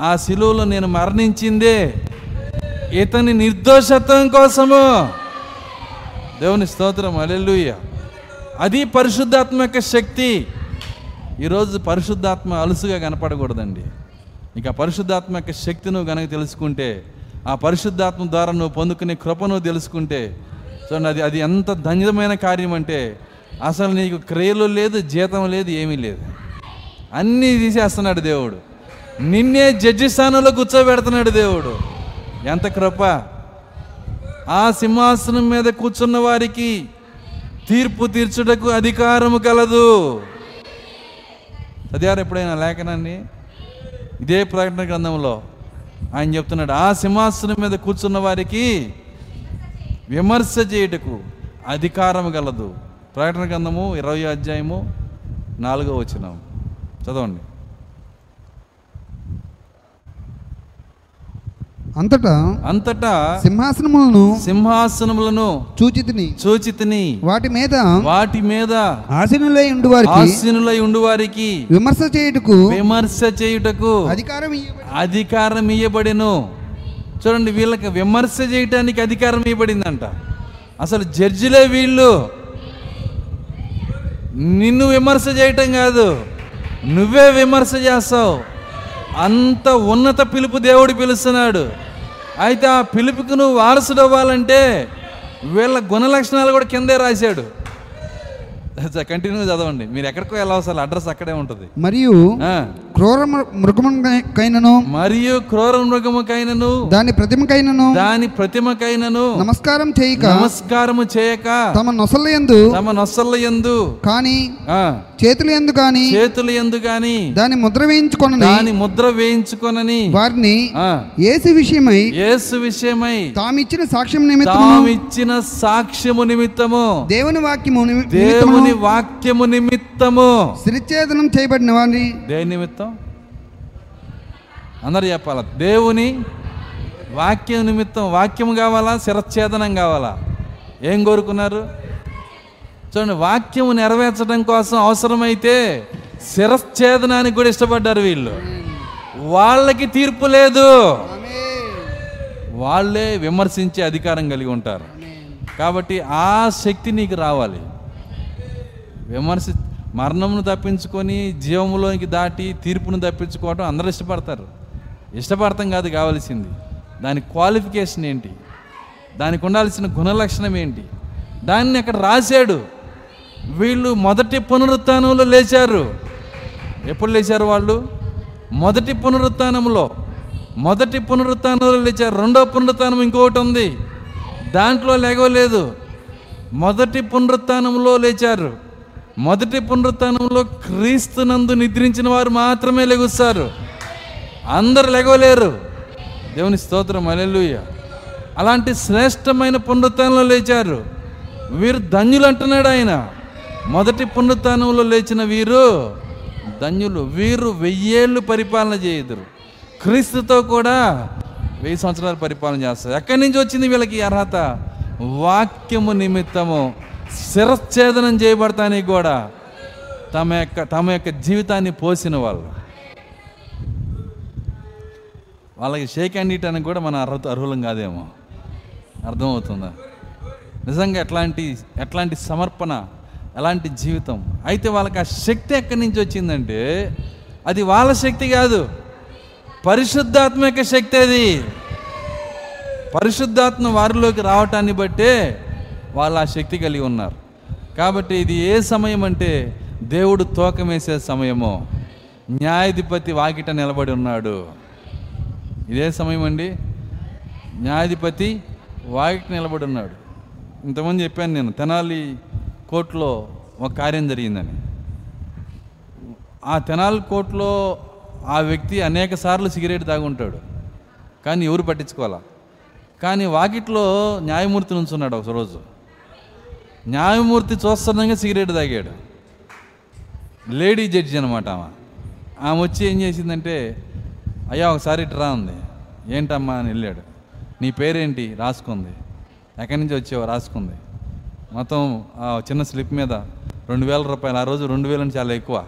ఆ సిలువలో నేను మరణించిందే ఇతని నిర్దోషత్వం కోసము. దేవుని స్తోత్రం అలెలుయ్య అది పరిశుద్ధాత్మ యొక్క శక్తి. ఈరోజు పరిశుద్ధాత్మ అలుసుగా కనపడకూడదండి. ఇక పరిశుద్ధాత్మ యొక్క శక్తి నువ్వు కనుక తెలుసుకుంటే ఆ పరిశుద్ధాత్మ ద్వారా నువ్వు పొందుకునే కృప నువ్వు తెలుసుకుంటే చూడండి అది అది ఎంత ధన్యమైన కార్యం అంటే అసలు నీకు క్రియలు లేదు జీతం లేదు ఏమీ లేదు. అన్నీ తీసేస్తున్నాడు దేవుడు. నిన్నే జడ్జి స్థానంలో కూర్చోబెడుతున్నాడు దేవుడు. ఎంత కృప? ఆ సింహాసనం మీద కూర్చున్న వారికి తీర్పు తీర్చుటకు అధికారము కలదు. చదివారు ఎప్పుడైనా లేఖనాన్ని? ఇదే ప్రకటన గ్రంథంలో ఆయన చెప్తున్నాడు ఆ సింహాసనం మీద కూర్చున్న వారికి విమర్శ చేయుటకు అధికారం కలదు. ప్రకటన గ్రంథము ఇరవై అధ్యాయము నాలుగో వచ్చినాం చదవండి. అంతటా అంతటా సింహాసనములను సింహాసనములను చూచితిని. చూచితిని. వాటి మీద వాటి మీద ఆసీనులై ఉండు వారికి ఆసీనులై ఉండు వారికి విమర్శ చేయుటకు విమర్శ చేయుటకు అధికారం అధికారం ఇవ్వబడిను చూడండి వీళ్ళకి విమర్శ చేయటానికి అధికారం ఇవ్వబడిందంట అసలు జడ్జిలే వీళ్ళు. నిన్ను విమర్శ చేయటం కాదు నువ్వే విమర్శ చేస్తావు. అంత ఉన్నత పిలుపు దేవుడు పిలుస్తున్నాడు. అయితే ఆ పిలుపుకి నువ్వు వారసుడు అవ్వాలంటే వీళ్ళ గుణ లక్షణాలు కూడా కిందే రాశాడు. కంటిన్యూ చదవండి. మీరు ఎక్కడికో వెళ్ళవసలు అడ్రస్ అక్కడే ఉంటుంది. మరియు. క్రూర మృగముకైనను మరియు క్రూర మృగముకైనను దాని ప్రతిమకైనను దాని ప్రతిమకైనను నమస్కారం చేయక నమస్కారము చేయక తమ నొసల యందు తమ నొసల ఎందు కాని చేతుల యందు కాని చేతుల ఎందు గాని దాని ముద్ర వేయించుకొనని దాని ముద్ర వేయించుకొనని వారిని ఆ, ఏసు విషయమై యేసు విషయమై తామిచ్చిన సాక్ష్యం నిమిత్తము తామిచ్చిన సాక్ష్యము నిమిత్తము దేవుని వాక్యము దేవుని వాక్యము నిమిత్తము. శిరచ్ఛేదనం చేయబడిన వారిని దేని నిమిత్తం? అందరు చెప్పాలా? దేవుని వాక్యం నిమిత్తం వాక్యం కావాలా? శిరచ్ఛేదనం కావాలా? ఏం కోరుకున్నారు? చూడండి వాక్యము నెరవేర్చడం కోసం అవసరమైతే శిరచ్ఛేదనానికి కూడా ఇష్టపడ్డారు వీళ్ళు. వాళ్ళకి తీర్పు లేదు. వాళ్ళే విమర్శించే అధికారం కలిగి ఉంటారు. కాబట్టి ఆ శక్తి నీకు రావాలి. విమర్శ మరణమును తప్పించుకొని జీవములోకి దాటి తీర్పును తప్పించుకోవడం అందరూ ఇష్టపడతారు. ఇష్టపడతాం కాదు కావాల్సింది. దాని క్వాలిఫికేషన్ ఏంటి? దానికి ఉండాల్సిన గుణలక్షణం ఏంటి? దాన్ని అక్కడ రాశాడు. వీళ్ళు మొదటి పునరుత్నంలో లేచారు. ఎప్పుడు లేచారు వాళ్ళు? మొదటి పునరుత్నంలో మొదటి పునరుత్నంలో లేచారు. రెండో పునరుత్నం ఇంకొకటి ఉంది. దాంట్లో లేగలేదు మొదటి పునరుత్నంలో లేచారు. మొదటి పునరుత్నంలో క్రీస్తునందు నిద్రించిన వారు మాత్రమే లెగుస్తారు. అందరు లెగవలేరు దేవుని స్తోత్రం అలెలుయ్య అలాంటి శ్రేష్టమైన పునరుత్నంలో లేచారు. వీరు ధన్యులు అంటున్నాడు ఆయన. మొదటి పునరుత్నంలో లేచిన వీరు ధన్యులు. వీరు వెయ్యేళ్ళు పరిపాలన చేయదురు. క్రీస్తుతో కూడా వెయ్యి సంవత్సరాలు పరిపాలన చేస్తారు. ఎక్కడి నుంచి వచ్చింది వీళ్ళకి అర్హత? వాక్యము నిమిత్తము శిరచ్ఛేదనం చేయబడతానికి కూడా తమ యొక్క తమ యొక్క జీవితాన్ని పోసిన వాళ్ళు. వాళ్ళకి షేక్ హ్యాండ్ ఇవ్వడానికి కూడా మన అర్హత అర్హులం కాదేమో. అర్థమవుతుందా? నిజంగా ఎట్లాంటి ఎట్లాంటి సమర్పణ ఎలాంటి జీవితం? అయితే వాళ్ళకి ఆ శక్తి ఎక్కడి నుంచి వచ్చిందంటే అది వాళ్ళ శక్తి కాదు. పరిశుద్ధాత్మ యొక్క శక్తి అది. పరిశుద్ధాత్మ వారిలోకి రావటాన్ని బట్టే వాళ్ళు ఆ శక్తి కలిగి ఉన్నారు. కాబట్టి ఇది ఏ సమయం అంటే దేవుడు తోకమేసే సమయమో. న్యాయాధిపతి వాకిట నిలబడి ఉన్నాడు. ఇదే సమయం అండి. న్యాయాధిపతి వాకిట్ నిలబడి ఉన్నాడు ఇంతమంది చెప్పాను నేను తెనాలి కోర్టులో ఒక కార్యం జరిగిందని. ఆ తెనాలి కోర్టులో ఆ వ్యక్తి అనేక సార్లు సిగరెట్ తాగుంటాడు. కానీ ఎవరు పట్టించుకోవాలా? కానీ వాకిట్లో న్యాయమూర్తి నుంచున్నాడు ఒక రోజు. న్యాయమూర్తి చూస్తుండగా సిగరెట్ తాగాడు. లేడీ జడ్జి అనమాట ఆమె. ఆమె వచ్చి ఏం చేసిందంటే అయ్యా ఒకసారి ఇటు ఉంది ఏంటమ్మా అని వెళ్ళాడు. నీ పేరేంటి? రాసుకుంది. ఎక్కడి నుంచి వచ్చావో రాసుకుంది. మొత్తం ఆ చిన్న స్లిప్ మీద రెండు వేల రూపాయలు ఆ రోజు రెండు వేలు చాలా ఎక్కువ.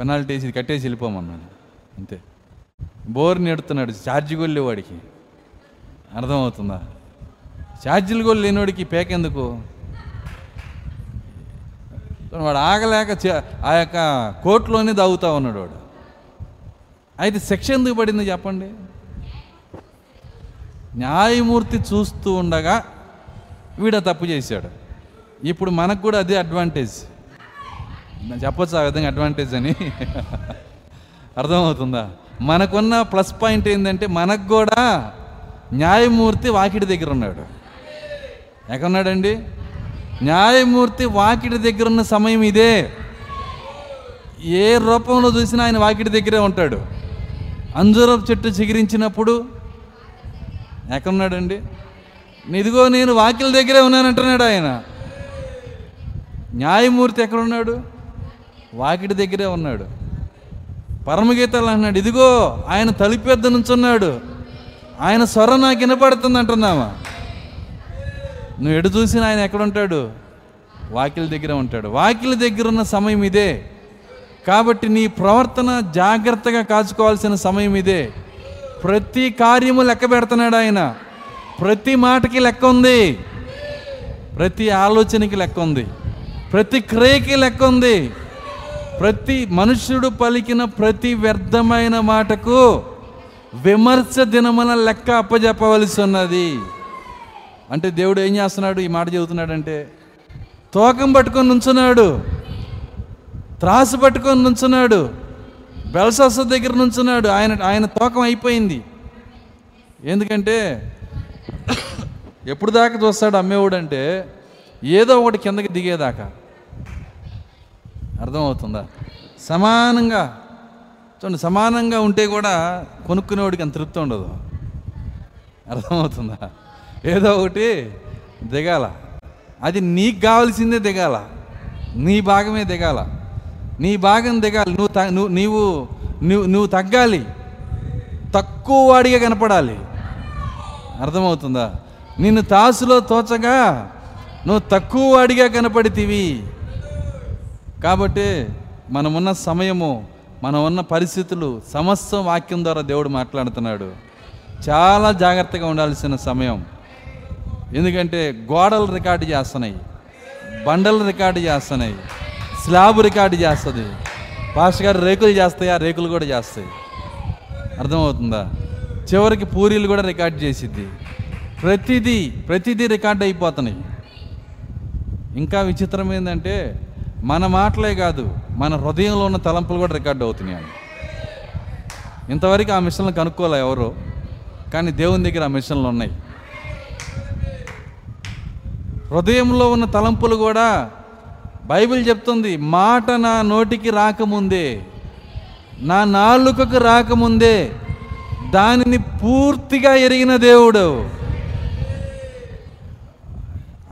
పెనాల్టీ వేసి కట్టేసి వెళ్ళిపోమన్నాను అంతే. బోర్ నెడుతున్నాడు ఛార్జ్ కూడా వాడికి. అర్థమవుతుందా? ఛార్జీలు కూడా లేనివాడికి పేకెందుకు వాడు ఆగలేక ఆ యొక్క కోర్టులోనే దాగుతా ఉన్నాడు వాడు. అయితే శిక్ష ఎందుకు పడింది చెప్పండి. న్యాయమూర్తి చూస్తూ ఉండగా వీడ తప్పు చేశాడు. ఇప్పుడు మనకు కూడా అదే అడ్వాంటేజ్ చెప్పొచ్చు ఆ విధంగా అడ్వాంటేజ్ అని? అర్థమవుతుందా? మనకున్న ప్లస్ పాయింట్ ఏంటంటే మనకు కూడా న్యాయమూర్తి వాకిడి దగ్గర ఉన్నాడు. ఎక్కడున్నాడండి? న్యాయమూర్తి వాకిడి దగ్గర ఉన్న సమయం ఇదే. ఏ రూపంలో చూసినా ఆయన వాకిడి దగ్గరే ఉంటాడు. అంజూరపు చెట్టు చిగిరించినప్పుడు ఎక్కడున్నాడండి? ఇదిగో నేను వాకిల దగ్గరే ఉన్నానంటున్నాడు ఆయన. న్యాయమూర్తి ఎక్కడున్నాడు? వాకిటి దగ్గరే ఉన్నాడు. పరమగీతాలు అంటున్నాడు ఇదిగో ఆయన తలుపెద్ద నుంచున్నాడు. ఆయన స్వరం నాకు వినపడుతుంది అంటున్నామా నువ్వు ఎటు చూసినా ఆయన ఎక్కడ ఉంటాడు వాకిల దగ్గర ఉంటాడు. వాకిల దగ్గర ఉన్న సమయం ఇదే. కాబట్టి నీ ప్రవర్తన జాగ్రత్తగా కాచుకోవాల్సిన సమయం ఇదే. ప్రతి కార్యము లెక్క పెడుతున్నాడు ఆయన. ప్రతి మాటకి లెక్క ఉంది. ప్రతి ఆలోచనకి లెక్క ఉంది. ప్రతి క్రియకి లెక్క ఉంది. ప్రతి మనుష్యుడు పలికిన ప్రతి వ్యర్థమైన మాటకు విమర్శ దినమున లెక్క అప్పజెప్పవలసి ఉన్నది. అంటే దేవుడు ఏం చేస్తున్నాడు? ఈ మాట చెబుతున్నాడంటే తోకం పట్టుకొని నుంచున్నాడు. త్రాసు పట్టుకొని నుంచున్నాడు. బెల్సస్ దగ్గర నుంచున్నాడు. ఆయన ఆయన తోకం అయిపోయింది. ఎందుకంటే ఎప్పుడు దాకా చూస్తాడు అమ్మేవాడు అంటే ఏదో ఒకటి కిందకి దిగేదాకా. అర్థమవుతుందా? సమానంగా చూడండి సమానంగా ఉంటే కూడా కొనుక్కునేవాడికి అంత తృప్తి ఉండదు. అర్థమవుతుందా? ఏదో ఒకటి దిగాల. అది నీకు కావాల్సిందే దిగాల. నీ భాగమే దిగాల. నీ భాగం దిగాలి. నువ్వు త- నువ్వు నీవు నువ్వు నువ్వు తగ్గాలి. తక్కువ వాడిగా కనపడాలి. అర్థమవుతుందా? నిన్ను తాసులో తోచగా నువ్వు తక్కువ వాడిగా కనపడితివి. కాబట్టి మనమున్న సమయము మనం ఉన్న పరిస్థితులు సమస్తం వాక్యం ద్వారా దేవుడు మాట్లాడుతున్నాడు. చాలా జాగ్రత్తగా ఉండాల్సిన సమయం. ఎందుకంటే గోడలు రికార్డు చేస్తున్నాయి. బండలు రికార్డు చేస్తున్నాయి. స్లాబ్ రికార్డు చేస్తుంది. పాస్టర్ గారు రేకులు చేస్తాయి ఆ రేకులు కూడా చేస్తాయి. అర్థమవుతుందా? చివరికి పూరీలు కూడా రికార్డ్ చేసిద్ది. ప్రతిదీ ప్రతిదీ రికార్డ్ అయిపోతున్నాయి. ఇంకా విచిత్రం ఏంటంటే మన మాటలే కాదు మన హృదయంలో ఉన్న తలంపులు కూడా రికార్డ్ అవుతున్నాయి ఇంతవరకు ఆ మిషన్లు కనుక్కోలే ఎవరు కానీ దేవుని దగ్గర ఆ మిషన్లు ఉన్నాయి. హృదయంలో ఉన్న తలంపులు కూడా బైబిల్ చెప్తుంది మాట నా నోటికి రాకముందే నా నాలుకకు రాకముందే దానిని పూర్తిగా ఎరిగిన దేవుడు.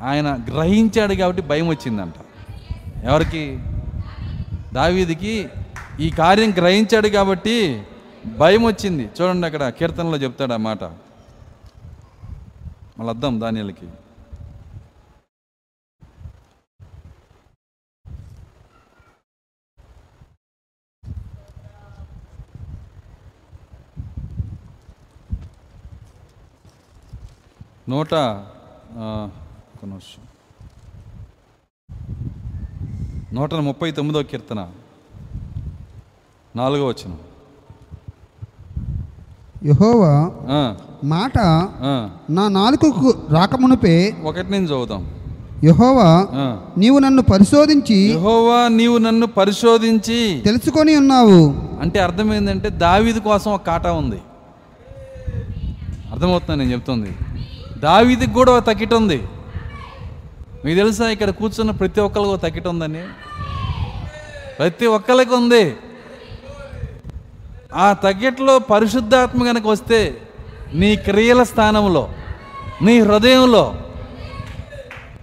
ఆయన గ్రహించాడు కాబట్టి భయం వచ్చిందంట. ఎవరికి? దావీదికి. ఈ కార్యం గ్రహించాడు కాబట్టి భయం వచ్చింది. చూడండి అక్కడ కీర్తనలో చెప్తాడు ఆ మాట. మళ్ళీ అర్థం దానిలకి నూట నిమిషం. నూట ముప్పై తొమ్మిదో కీర్తన నాలుగో వచ్చిన యహోవా మాట నా నాలుకకు రాకమునుపే ఒకటి నుంచి చదువుదాం యహోవా. నీవు నన్ను పరిశోధించి యెహోవా నీవు నన్ను పరిశోధించి తెలుసుకొని ఉన్నావు. అంటే అర్థం ఏంటంటే దావీదు కోసం ఒక కాటా ఉంది. అర్థమవుతుంది నేను చెప్తుంది? దావీదికి కూడా ఒక తకిట ఉంది మీకు తెలుసా ఇక్కడ కూర్చున్న ప్రతి ఒక్కరికి ఒక తకిట ఉందని ప్రతి ఒక్కరికి ఉంది. ఆ తగ్గిట్లో పరిశుద్ధాత్మ కనుక వస్తే నీ క్రియల స్థానంలో నీ హృదయంలో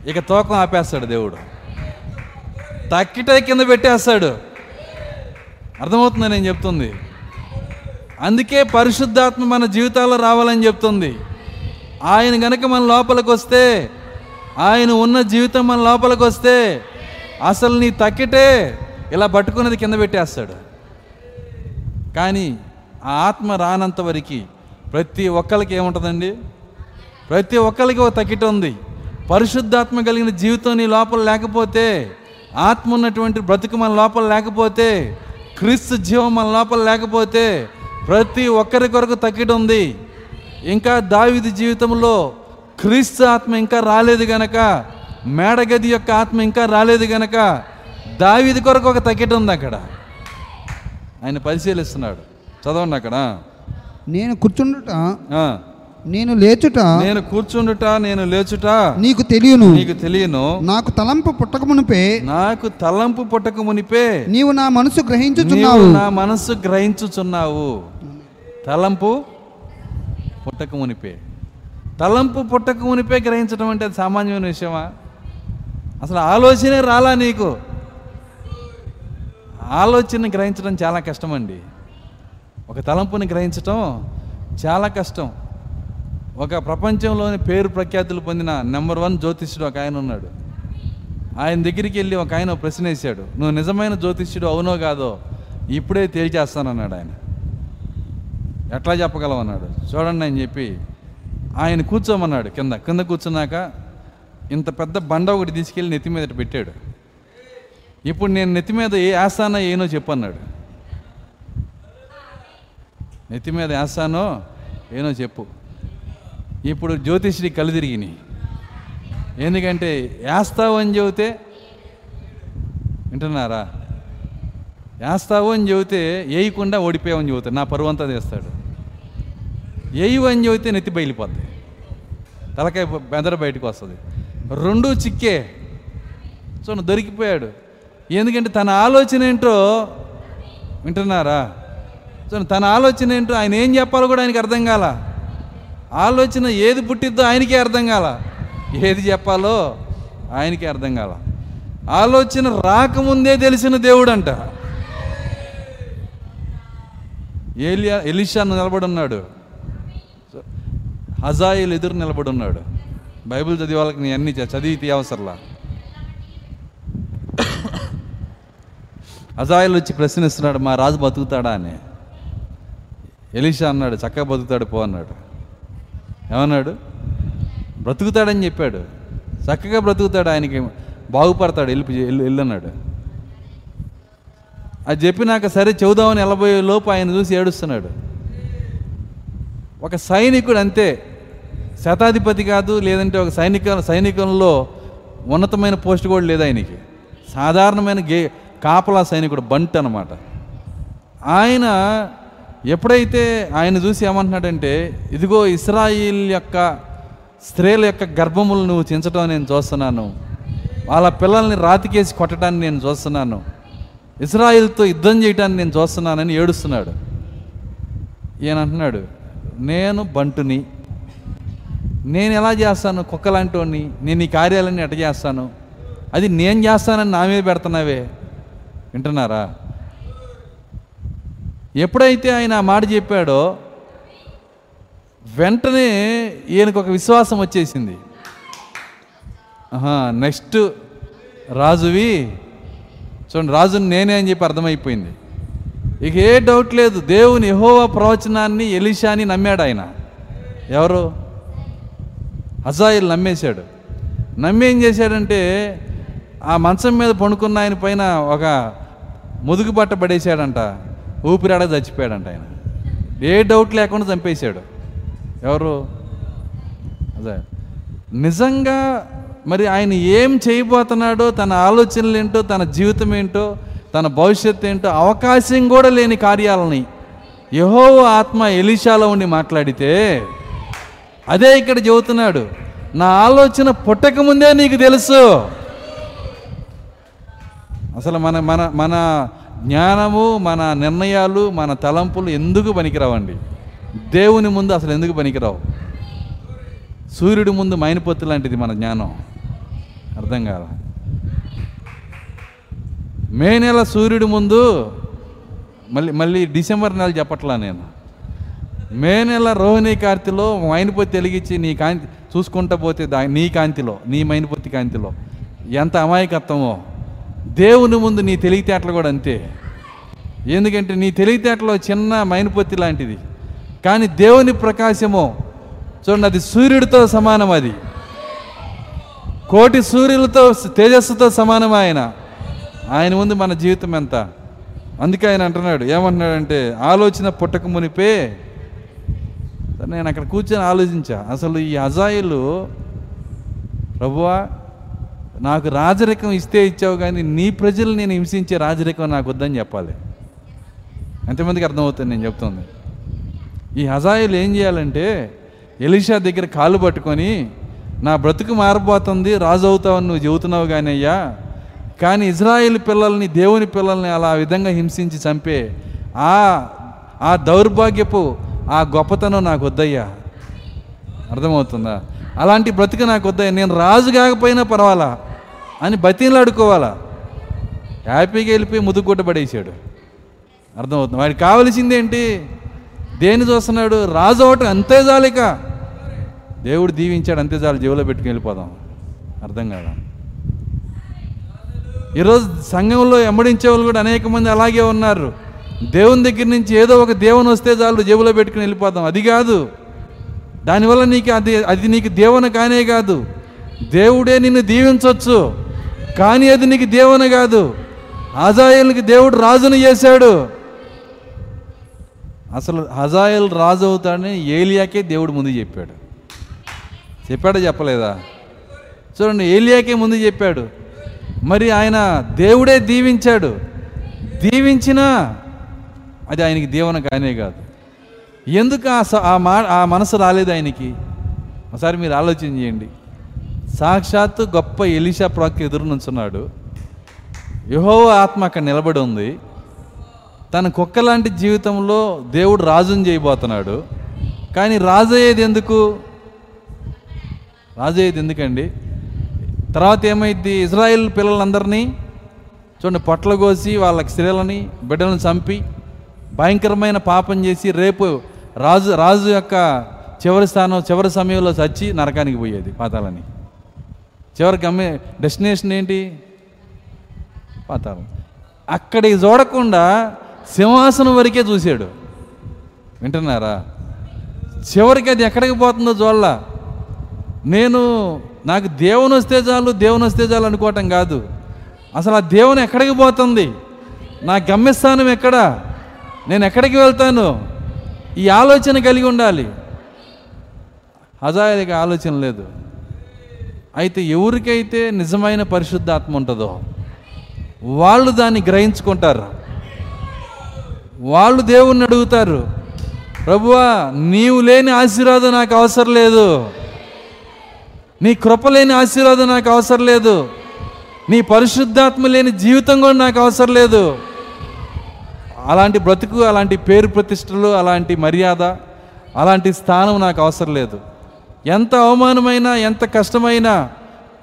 ఇక తోకం ఆపేస్తాడు దేవుడు. తక్కిట కింద పెట్టేస్తాడు. అర్థమవుతుంది నేను చెప్తుంది? అందుకే పరిశుద్ధాత్మ మన జీవితాల్లో రావాలని చెప్తుంది. ఆయన గనక మన లోపలికి వస్తే ఆయన ఉన్న జీవితం మన లోపలికి వస్తే అసలు నీ తక్కిటే ఇలా పట్టుకున్నది కింద పెట్టేస్తాడు. కానీ ఆ ఆత్మ రానంత వరకు ప్రతి ఒక్కరికి ఏముంటుందండి? ప్రతి ఒక్కరికి ఒక తక్కిట ఉంది. పరిశుద్ధాత్మ కలిగిన జీవితం నీ లోపల లేకపోతే ఆత్మ ఉన్నటువంటి బ్రతుకు మన లోపల లేకపోతే క్రీస్తు జీవం మన లోపల లేకపోతే ప్రతి ఒక్కరి కొరకు తక్కిట ఉంది. ఇంకా దావిది జీవితంలో క్రీస్తు ఆత్మ ఇంకా రాలేదు గనక మేడగది యొక్క ఆత్మ ఇంకా రాలేదు గనక దావిది కొరకు ఒక తక్కిట ఉంది అక్కడ. ఆయన పరిశీలిస్తున్నాడు. చదవండి అక్కడ. నేను కూర్చుండుట. నేను లేచుట నేను కూర్చుండుట నేను లేచుట నీకు తెలియను. నీకు తెలియను. నాకు తలంపు పుట్టకమునుపే నాకు తలంపు పుట్టక మునిపే నీవు నా మనసు నీవు గ్రహించుచున్నావు నా మనస్సు గ్రహించుచున్నావు. తలంపు పుట్టక మునిపే. తలంపు పుట్టక మునిపే గ్రహించడం అంటే అది సామాన్యమైన విషయమా? అసలు ఆలోచనే రాలా నీకు? ఆలోచన గ్రహించడం చాలా కష్టమండి. ఒక తలంపుని గ్రహించటం చాలా కష్టం. ఒక ప్రపంచంలోని పేరు ప్రఖ్యాతులు పొందిన నెంబర్ వన్ జ్యోతిష్యుడు ఒక ఆయన ఉన్నాడు. ఆయన దగ్గరికి వెళ్ళి ఒక ఆయన ప్రశ్న వేశాడు. నువ్వు నిజమైన జ్యోతిష్యుడు అవునో కాదో ఇప్పుడే తేల్చేస్తానన్నాడు ఆయన. ఎట్లా చెప్పగలవు అన్నాడు చూడండి అని చెప్పి ఆయన కూర్చోమన్నాడు కింద. కింద కూర్చున్నాక ఇంత పెద్ద బండ ఒకటి తీసుకెళ్ళి నెత్తి మీద పెట్టాడు. ఇప్పుడు నేను నెత్తి మీద ఏ వేస్తానో ఏనో చెప్పన్నాడు. నెత్తి మీద వేస్తానో ఏనో చెప్పు. ఇప్పుడు జ్యోతిష్యుడి కళ్ళు తిరిగినాయి. ఎందుకంటే వేస్తావు అని చెబితే వింటున్నారా? వేస్తావు అని చెబితే వేయకుండా ఓడిపోయావని చెబుతాడు నా పరువు అంతా తీస్తాడు. వేయవు అని చెబితే నెత్తి బయలిపోద్ది తలకాయ బెదర బయటకు వస్తుంది. రెండు చిక్కే. చూడండి దొరికిపోయాడు. ఎందుకంటే తన ఆలోచన ఏంటో వింటున్నారా? చూడండి తన ఆలోచన ఏంటో ఆయన ఏం చెప్పాలో కూడా ఆయనకి అర్థం కాల. ఆలోచన ఏది పుట్టిద్దో ఆయనకే అర్థం కాల. ఏది చెప్పాలో ఆయనకే అర్థం కాల. ఆలోచన రాకముందే తెలిసిన దేవుడు అంట ఏలియా ఎలిషా నిలబడి ఉన్నాడు హజాయిల్ ఎదురు నిలబడి ఉన్నాడు బైబిల్ చదివే వాళ్ళకి నీ అన్ని చదివి తీయవసరలా అవసరంలా? వచ్చి ప్రశ్నిస్తున్నాడు మా రాజు బతుకుతాడా? అని. ఎలిషా అన్నాడు చక్కగా బతుకుతాడు పో అన్నాడు. ఏమన్నాడు? బ్రతుకుతాడని చెప్పాడు. చక్కగా బ్రతుకుతాడు ఆయనకి బాగుపడతాడు వెళ్ళి వెళ్ళి వెళ్ళి అన్నాడు. అది చెప్పినాక సరే చెబుదామని వెళ్ళబోయే లోపు ఆయన చూసి ఏడుస్తున్నాడు. ఒక సైనికుడు అంతే. శతాధిపతి కాదు లేదంటే ఒక సైనిక సైనికంలో ఉన్నతమైన పోస్ట్ కూడా లేదు ఆయనకి. సాధారణమైన గే కాపలా సైనికుడు బంట్ అనమాట ఆయన ఎప్పుడైతే ఆయన చూసి ఏమంటున్నాడంటే ఇదిగో ఇస్రాయిల్ యొక్క స్త్రీల యొక్క గర్భములు నువ్వు చించడం నేను చూస్తున్నాను. వాళ్ళ పిల్లల్ని రాతికేసి కొట్టడాన్ని నేను చూస్తున్నాను. ఇస్రాయిల్తో యుద్ధం చేయటాన్ని నేను చూస్తున్నానని ఏడుస్తున్నాడు. ఈయన అంటున్నాడు నేను బంటుని. నేను ఎలా చేస్తాను? కుక్కలాంటి వాడిని నేను ఈ కార్యాలన్నీ ఎట చేస్తాను? అది నేను చేస్తానని నా మీద పెడుతున్నావే. వింటున్నారా? ఎప్పుడైతే ఆయన ఆ మాట చెప్పాడో వెంటనే ఈయనకు ఒక విశ్వాసం వచ్చేసింది. నెక్స్ట్ రాజువి చూడండి రాజుని నేనే అని చెప్పి అర్థమైపోయింది. ఇక ఏ డౌట్ లేదు దేవుని యెహోవా ప్రవచనాన్ని ఎలిషాని నమ్మాడు ఆయన. ఎవరు? అజాయిల్ నమ్మేశాడు. నమ్మి ఏం చేశాడంటే ఆ మంచం మీద పండుకున్న ఆయన పైన ఒక ముదుగు బట్ట పడేశాడంట. ఊపిరాడ చచ్చిపోయాడంట ఆయన. ఏ డౌట్ లేకుండా చంపేశాడు. ఎవరు? అదే. నిజంగా మరి ఆయన ఏం చేయబోతున్నాడో తన ఆలోచనలు ఏంటో తన జీవితం ఏంటో తన భవిష్యత్తు ఏంటో అవకాశం కూడా లేని కార్యాలని యహో ఆత్మ ఎలిషాలో ఉండి మాట్లాడితే అదే ఇక్కడ చెబుతున్నాడు నా ఆలోచన పుట్టక ముందే నీకు తెలుసు. అసలు మన మన మన జ్ఞానము మన నిర్ణయాలు మన తలంపులు ఎందుకు పనికిరావండి? దేవుని ముందు అసలు ఎందుకు పనికిరావు? సూర్యుడి ముందు మైనపొత్తు లాంటిది మన జ్ఞానం. అర్థం కాల. మే నెల సూర్యుడి ముందు మళ్ళీ మళ్ళీ డిసెంబర్ నెల చెప్పట్లా నేను. మే నెల రోహిణి కార్తిలో మైనపొత్తి తెలిగించి నీ కాంతి చూసుకుంటా పోతే దా నీ కాంతిలో నీ మైనపొత్తి కాంతిలో. ఎంత అమాయకత్వమో. దేవుని ముందు నీ తెలివితేటలు కూడా అంతే. ఎందుకంటే నీ తెలివితేటలో చిన్న మైనపొత్తి లాంటిది. కానీ దేవుని ప్రకాశము చూడండి అది సూర్యుడితో సమానం అది. కోటి సూర్యులతో తేజస్సుతో సమానం ఆయన? ఆయన ముందు మన జీవితం ఎంత? అందుకే ఆయన అంటున్నాడు ఏమంటున్నాడంటే ఆలోచన పుట్టక మునిపే. నేను అక్కడ కూర్చొని ఆలోచించా. అసలు ఈ అజాయిలు ప్రభువా నాకు రాజరికం ఇస్తే ఇచ్చావు కానీ నీ ప్రజలు నేను హింసించే రాజరికం నాకు వద్దని చెప్పాలి. ఎంతమందికి అర్థమవుతుంది నేను చెప్తుంది? ఈ హజాయిలు ఏం చేయాలంటే ఎలిషా దగ్గర కాళ్ళు పట్టుకొని నా బ్రతుకు మారబోతుంది రాజు అవుతావని నువ్వు చెబుతున్నావు కానీ అయ్యా కానీ ఇజ్రాయిల్ పిల్లల్ని దేవుని పిల్లల్ని అలా విధంగా హింసించి చంపే ఆ ఆ దౌర్భాగ్యపు ఆ గొప్పతనం నాకు వద్దయ్యా. అర్థమవుతుందా? అలాంటి బ్రతుకు నాకు వద్దయ్యా. నేను రాజు కాకపోయినా పర్వాలా? అని బతీలాడుకోవాలా హ్యాపీగా వెళ్ళిపోయి ముదుగుట్ట పడేసాడు అర్థమవుతుంది? వాడికి కావలసిందేంటి దేని చూస్తున్నాడు? రాజు అవటం అంతే జాలిక. దేవుడు దీవించాడు అంతే చాలు జీవులో పెట్టుకుని వెళ్ళిపోదాం. అర్థం కాదా? ఈరోజు సంఘంలో ఎమ్మడించే వాళ్ళు కూడా అనేక మంది అలాగే ఉన్నారు. దేవుని దగ్గర నుంచి ఏదో ఒక దేవుని వస్తే చాలు జేబులో పెట్టుకుని వెళ్ళిపోదాం. అది కాదు. దానివల్ల నీకు అది అది నీకు దేవుని కానే కాదు. దేవుడే నిన్ను దీవించవచ్చు కానీ అది నీకు దేవుని కాదు. హజాయిల్కి దేవుడు రాజును చేశాడు. అసలు హజాయిల్ రాజు అవుతాడని ఏలియాకే దేవుడు ముందు చెప్పాడు. చెప్పాడా చెప్పలేదా? చూడండి ఏలియాకే ముందు చెప్పాడు. మరి ఆయన దేవుడే దీవించాడు. దీవించినా అది ఆయనకి దీవెన కానే కాదు. ఎందుకు ఆ మా ఆ మనసు రాలేదు ఆయనకి? ఒకసారి మీరు ఆలోచన చేయండి. సాక్షాత్తు గొప్ప ఎలిషా ప్రాక్ ఎదురు నుంచున్నాడు. యహోవ ఆత్మ అక్కడ నిలబడి ఉంది. తన కుక్క లాంటి జీవితంలో దేవుడు రాజుని చేయబోతున్నాడు. కానీ రాజు అయ్యేది ఎందుకు? రాజు అయ్యేది ఎందుకండి? తర్వాత ఏమైంది ఇజ్రాయెల్ పిల్లలందరినీ చూడండి పొట్ల కోసి వాళ్ళకి స్త్రీలని బిడ్డలను చంపి భయంకరమైన పాపం చేసి రేపు రాజు రాజు యొక్క చివరి స్థానం చివరి సమయంలో చచ్చి నరకానికి పోయేది పాతాలని. చివరి గమ్య డెస్టినేషన్ ఏంటి? పాతాళం అక్కడికి చూడకుండా సింహాసనం వరకే చూశాడు. వింటున్నారా? చివరికి అది ఎక్కడికి పోతుందో చూడాల. నేను నాకు దేవుని వస్తే చాలు దేవుని వస్తే చాలు అనుకోవటం కాదు. అసలు ఆ దేవుని ఎక్కడికి పోతుంది? నా గమ్యస్థానం ఎక్కడ? నేను ఎక్కడికి వెళ్తాను? ఈ ఆలోచన కలిగి ఉండాలి. హజాయిలకి ఆలోచన లేదు. అయితే ఎవరికైతే నిజమైన పరిశుద్ధాత్మ ఉంటుందో వాళ్ళు దాన్ని గ్రహించుకుంటారు. వాళ్ళు దేవుణ్ణి అడుగుతారు. ప్రభువా నీవు లేని ఆశీర్వాదం నాకు అవసరం లేదు. నీ కృప లేని ఆశీర్వాదం నాకు అవసరం లేదు. నీ పరిశుద్ధాత్మ లేని జీవితం కూడా నాకు అవసరం లేదు. అలాంటి బ్రతుకు అలాంటి పేరు ప్రతిష్టలు అలాంటి మర్యాద అలాంటి స్థానం నాకు అవసరం లేదు. ఎంత అవమానమైనా ఎంత కష్టమైనా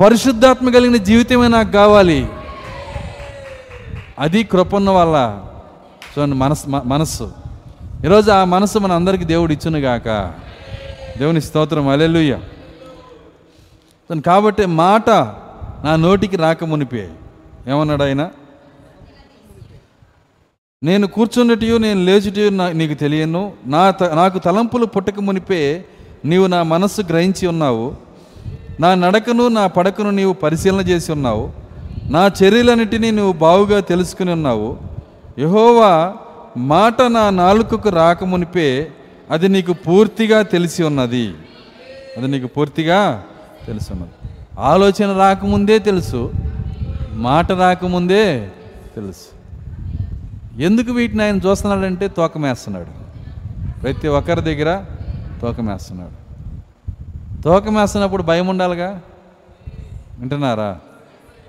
పరిశుద్ధాత్మ కలిగిన జీవితమే నాకు కావాలి. అది కృపన్న వల్ల. చూడండి మనసు మనస్సు. ఈరోజు ఆ మనసు మన అందరికీ దేవుడు ఇచ్చును గాక దేవుని స్తోత్రం. అలెలుయ్య కాబట్టి మాట నా నోటికి రాక మునిపే. ఏమన్నాడు ఆయన? నేను కూర్చున్నటియు నేను లేచుటయు నా నీకు తెలియను. నా త నాకు తలంపులు పుట్టక మునిపే నీవు నా మనస్సు గ్రహించి ఉన్నావు. నా నడకను నా పడకను నీవు పరిశీలన చేసి ఉన్నావు. నా చర్యలన్నిటినీ నువ్వు బావుగా తెలుసుకుని ఉన్నావు. యహోవా మాట నా నాలుకకు రాకమునిపే అది నీకు పూర్తిగా తెలిసి ఉన్నది. అది నీకు పూర్తిగా తెలుసున్నది. ఆలోచన రాకముందే తెలుసు మాట రాకముందే తెలుసు. ఎందుకు వీటిని ఆయన చూస్తున్నాడంటే తోకమేస్తున్నాడు. ప్రతి ఒక్కరి దగ్గర తోకమేస్తున్నాడు. తోకమేస్తున్నప్పుడు భయం ఉండాలిగా? వింటున్నారా?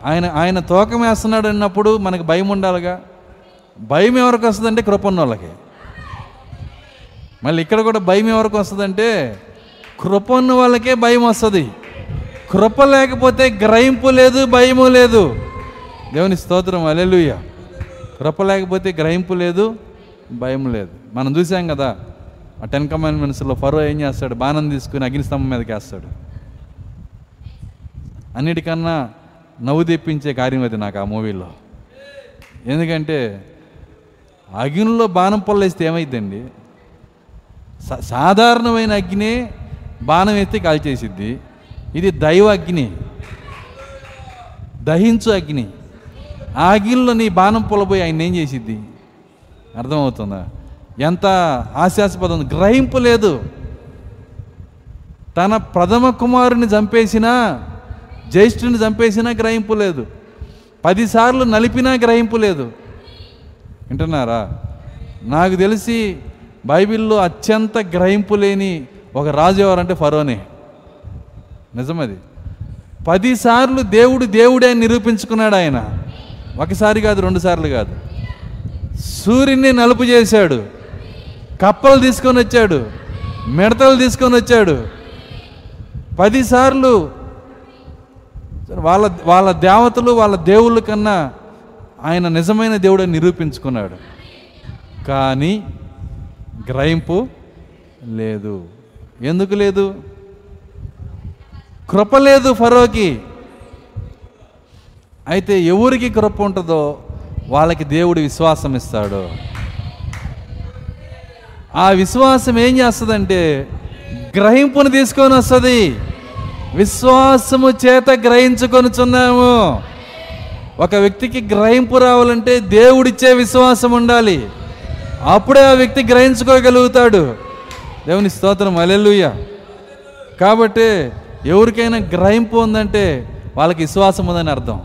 ఆయన ఆయన తోకమేస్తున్నాడు అన్నప్పుడు మనకు భయం ఉండాలిగా? భయం ఎవరికి వస్తుందంటే కృపన్న వాళ్ళకి మళ్ళీ ఇక్కడ కూడా భయం ఎవరికి వస్తుందంటే కృపన్న వాళ్ళకే భయం వస్తుంది. కృప లేకపోతే గ్రహింపు లేదు భయము లేదు. దేవుని స్తోత్రం అలెలుయ్య కృప లేకపోతే గ్రహింపు లేదు భయం లేదు. మనం చూసాం కదా ఆ టెన్ కమాండ్మెంట్స్లో ఫరో ఏం చేస్తాడు? బాణం తీసుకుని అగ్నిస్తంభం మీదకి వేస్తాడు. అన్నిటికన్నా నవ్వు తెప్పించే కార్యం అది నాకు ఆ మూవీలో. ఎందుకంటే అగ్నిలో బాణం పొల్లేస్తే ఏమైందండి సా- సాధారణమైన అగ్ని బాణం ఎత్తి కాల్చేసిద్ది. ఇది దైవ అగ్ని. దహించు అగ్ని. ఆ అగ్నిలో నీ బాణం పొలబోయి ఆయన ఏం చేసిద్ది? అర్థమవుతుందా? ఎంత హాస్యాస్పదం. గ్రహింపు లేదు. తన ప్రథమ కుమారుని చంపేసినా జ్యేష్ఠుని చంపేసినా గ్రహింపు లేదు. పదిసార్లు నలిపినా గ్రహింపు లేదు. వింటున్నారా? నాకు తెలిసి బైబిల్లో అత్యంత గ్రహింపు లేని ఒక రాజు ఎవరంటే ఫరోనే. నిజమది. పదిసార్లు దేవుడు దేవుడే అని నిరూపించుకున్నాడు ఆయన. ఒకసారి కాదు రెండుసార్లు కాదు. సూర్యుని నలుపు చేశాడు. కప్పలు తీసుకొని వచ్చాడు. మిడతలు తీసుకొని వచ్చాడు. పదిసార్లు వాళ్ళ వాళ్ళ దేవతలు వాళ్ళ దేవుళ్ళ కన్నా ఆయన నిజమైన దేవుడే నిరూపించుకున్నాడు. కానీ గ్రహింపు లేదు. ఎందుకు లేదు? కృప లేదు ఫరోకి. అయితే ఎవరికి కృప ఉంటుందో వాళ్ళకి దేవుడు విశ్వాసం ఇస్తాడు. ఆ విశ్వాసం ఏం చేస్తుందంటే గ్రహింపును తీసుకొని వస్తుంది. విశ్వాసము చేత గ్రహించుకొనుచున్నాము. ఒక వ్యక్తికి గ్రహింపు రావాలంటే దేవుడిచ్చే విశ్వాసం ఉండాలి. అప్పుడే ఆ వ్యక్తి గ్రహించుకోగలుగుతాడు. దేవుని స్తోత్రం అలెలుయ్య కాబట్టి ఎవరికైనా గ్రహింపు ఉందంటే వాళ్ళకి విశ్వాసం ఉందని అర్థం.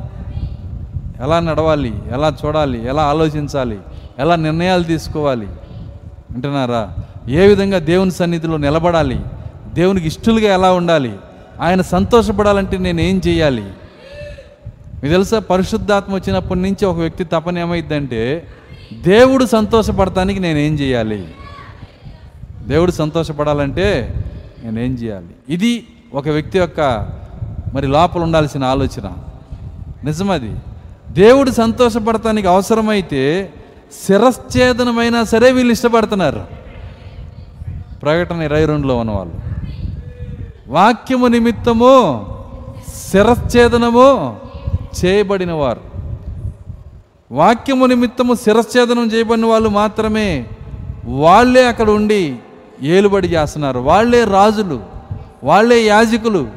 ఎలా నడవాలి ఎలా చూడాలి ఎలా ఆలోచించాలి ఎలా నిర్ణయాలు తీసుకోవాలి వింటున్నారా ఏ విధంగా దేవుని సన్నిధిలో నిలబడాలి దేవునికి ఇష్టలుగా ఎలా ఉండాలి ఆయన సంతోషపడాలంటే నేను ఏం చేయాలి? మీకు తెలుసా పరిశుద్ధాత్మ వచ్చినప్పటి నుంచి ఒక వ్యక్తి తపన ఏమైందంటే దేవుడు సంతోషపడటానికి నేనేం చేయాలి? దేవుడు సంతోషపడాలంటే నేనేం చేయాలి? ఇది ఒక వ్యక్తి యొక్క మరి లోపల ఉండాల్సిన ఆలోచన. నిజమది. దేవుడు సంతోషపడటానికి అవసరమైతే శిరశ్చేదనమైనా సరే వీళ్ళు ఇష్టపడుతున్నారు. ప్రకటన ఇరవై రెండులో ఉన్నవాళ్ళు. వాక్యము నిమిత్తము శిరశ్చేదనము చేయబడిన వారు వాక్యము నిమిత్తము శిరశ్చేదనం చేయబడిన వాళ్ళు మాత్రమే వాళ్ళే అక్కడ ఉండి ఏలుబడి చేస్తున్నారు. వాళ్ళే రాజులు. వాళ్ళే యాజకులు.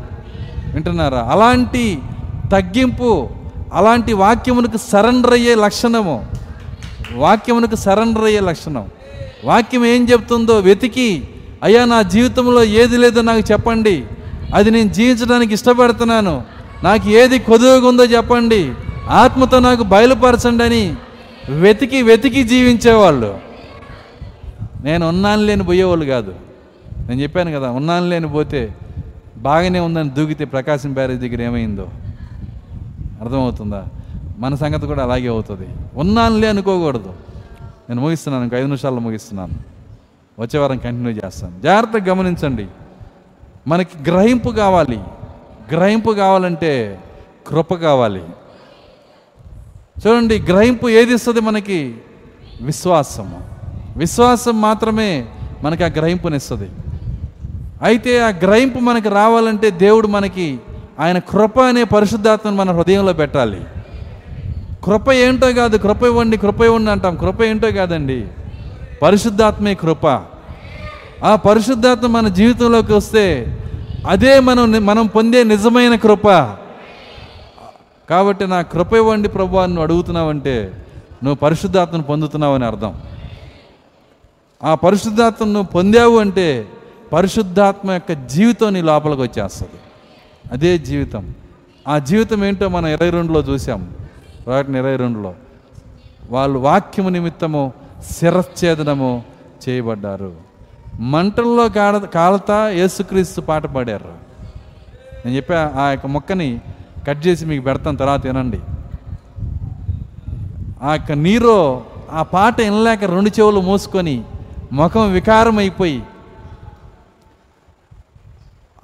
వింటున్నారా? అలాంటి తగ్గింపు అలాంటి వాక్యమునకు సరెండర్ అయ్యే లక్షణము. వాక్యమునకు సరెండర్ అయ్యే లక్షణం. వాక్యం ఏం చెప్తుందో? వెతికి. అయ్యా నా జీవితంలో ఏది లేదో నాకు చెప్పండి. అది నేను జీవించడానికి ఇష్టపడుతున్నాను. నాకు ఏది కొదువుగా ఉందో చెప్పండి. ఆత్మతో నాకు బయలుపరచండి అని వెతికి వెతికి జీవించేవాళ్ళు. నేను ఉన్నాను లేని పోయేవాళ్ళు కాదు. నేను చెప్పాను కదా ఉన్నాను లేని పోతే బాగానే ఉందని దూకితే ప్రకాశం బ్యారేజ్ దగ్గర ఏమైందో? అర్థమవుతుందా? మన సంగతి కూడా అలాగే అవుతుంది. ఉన్నానులే అనుకోకూడదు. నేను ముగిస్తున్నాను ఇంకో ఐదు నిమిషాల్లో ముగిస్తున్నాను. వచ్చే వారం కంటిన్యూ చేస్తాను. జాగ్రత్తగా గమనించండి. మనకి గ్రహింపు కావాలి. గ్రహింపు కావాలంటే కృప కావాలి. చూడండి గ్రహింపు ఏది ఇస్తుంది మనకి? విశ్వాసము. విశ్వాసం మాత్రమే మనకి ఆ గ్రహింపునిస్తుంది అయితే ఆ గ్రహింపు మనకి రావాలంటే దేవుడు మనకి ఆయన కృప అనే పరిశుద్ధాత్మను మన హృదయంలో పెట్టాలి. కృప ఏంటో కాదు కృప ఇవ్వండి కృప ఇవ్వండి అంటాం. కృప ఏంటో కాదండి. పరిశుద్ధాత్మే కృప. ఆ పరిశుద్ధాత్మ మన జీవితంలోకి వస్తే అదే మనం మనం పొందే నిజమైన కృప. కాబట్టి నా కృప ఇవ్వండి ప్రభు అని నువ్వు అడుగుతున్నావంటే నువ్వు పరిశుద్ధాత్మను పొందుతున్నావని అర్థం. ఆ పరిశుద్ధాత్మను నువ్వు పొందావు అంటే పరిశుద్ధాత్మ యొక్క జీవితం నీ లోపలికి వచ్చేస్తుంది. అదే జీవితం. ఆ జీవితం ఏంటో మనం ఇరవై రెండులో చూసాం వాటిని ఇరవై రెండులో. వాళ్ళు వాక్యము నిమిత్తము శిరచ్ఛేదనము చేయబడ్డారు. మంటల్లో కాడ కాలతా యేసుక్రీస్తు పాట పాడారు. నేను చెప్పా ఆ యొక్క మొక్కని కట్ చేసి మీకు పెడతాను తర్వాత వినండి. ఆ యొక్క నీరో ఆ పాట వినలేక రెండు చెవులు మూసుకొని ముఖం వికారం అయిపోయి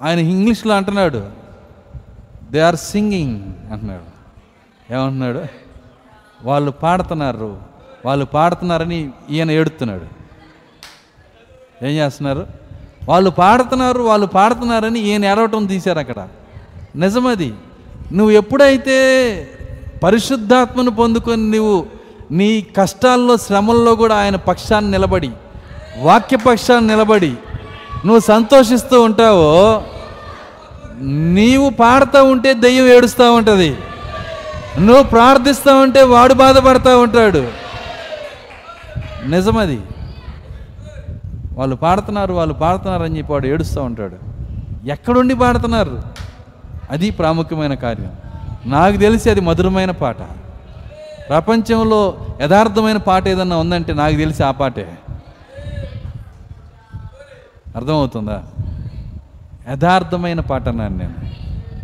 ఆయన ఇంగ్లీష్లో అంటున్నాడు దే ఆర్ సింగింగ్ అంటున్నాడు. ఏమంటున్నాడు? వాళ్ళు పాడుతున్నారు వాళ్ళు పాడుతున్నారని ఈయన ఏడుతున్నాడు. ఏం చేస్తున్నారు? వాళ్ళు పాడుతున్నారు వాళ్ళు పాడుతున్నారని ఈయన ఏడవటం తీశారు అక్కడ. నిజమది నువ్వు ఎప్పుడైతే పరిశుద్ధాత్మను పొందుకొని నువ్వు నీ కష్టాల్లో శ్రమల్లో కూడా ఆయన పక్షాన్ని నిలబడి వాక్య పక్షాన్ని నిలబడి నువ్వు సంతోషిస్తూ ఉంటావో నీవు పాడుతూ ఉంటే దెయ్యం ఏడుస్తూ ఉంటుంది. నువ్వు ప్రార్థిస్తూ ఉంటే వాడు బాధపడతా ఉంటాడు. నిజమది. వాళ్ళు పాడుతున్నారు వాళ్ళు పాడుతున్నారు అని చెప్పి వాడు ఏడుస్తూ ఉంటాడు. ఎక్కడుండి పాడుతున్నారు? అది ప్రాముఖ్యమైన కార్యం. నాకు తెలిసి అది మధురమైన పాట. ప్రపంచంలో యథార్థమైన పాట ఏదన్నా ఉందంటే నాకు తెలిసి ఆ పాటే. అర్థమవుతుందా? యథార్థమైన పాట అన్నాను నేను.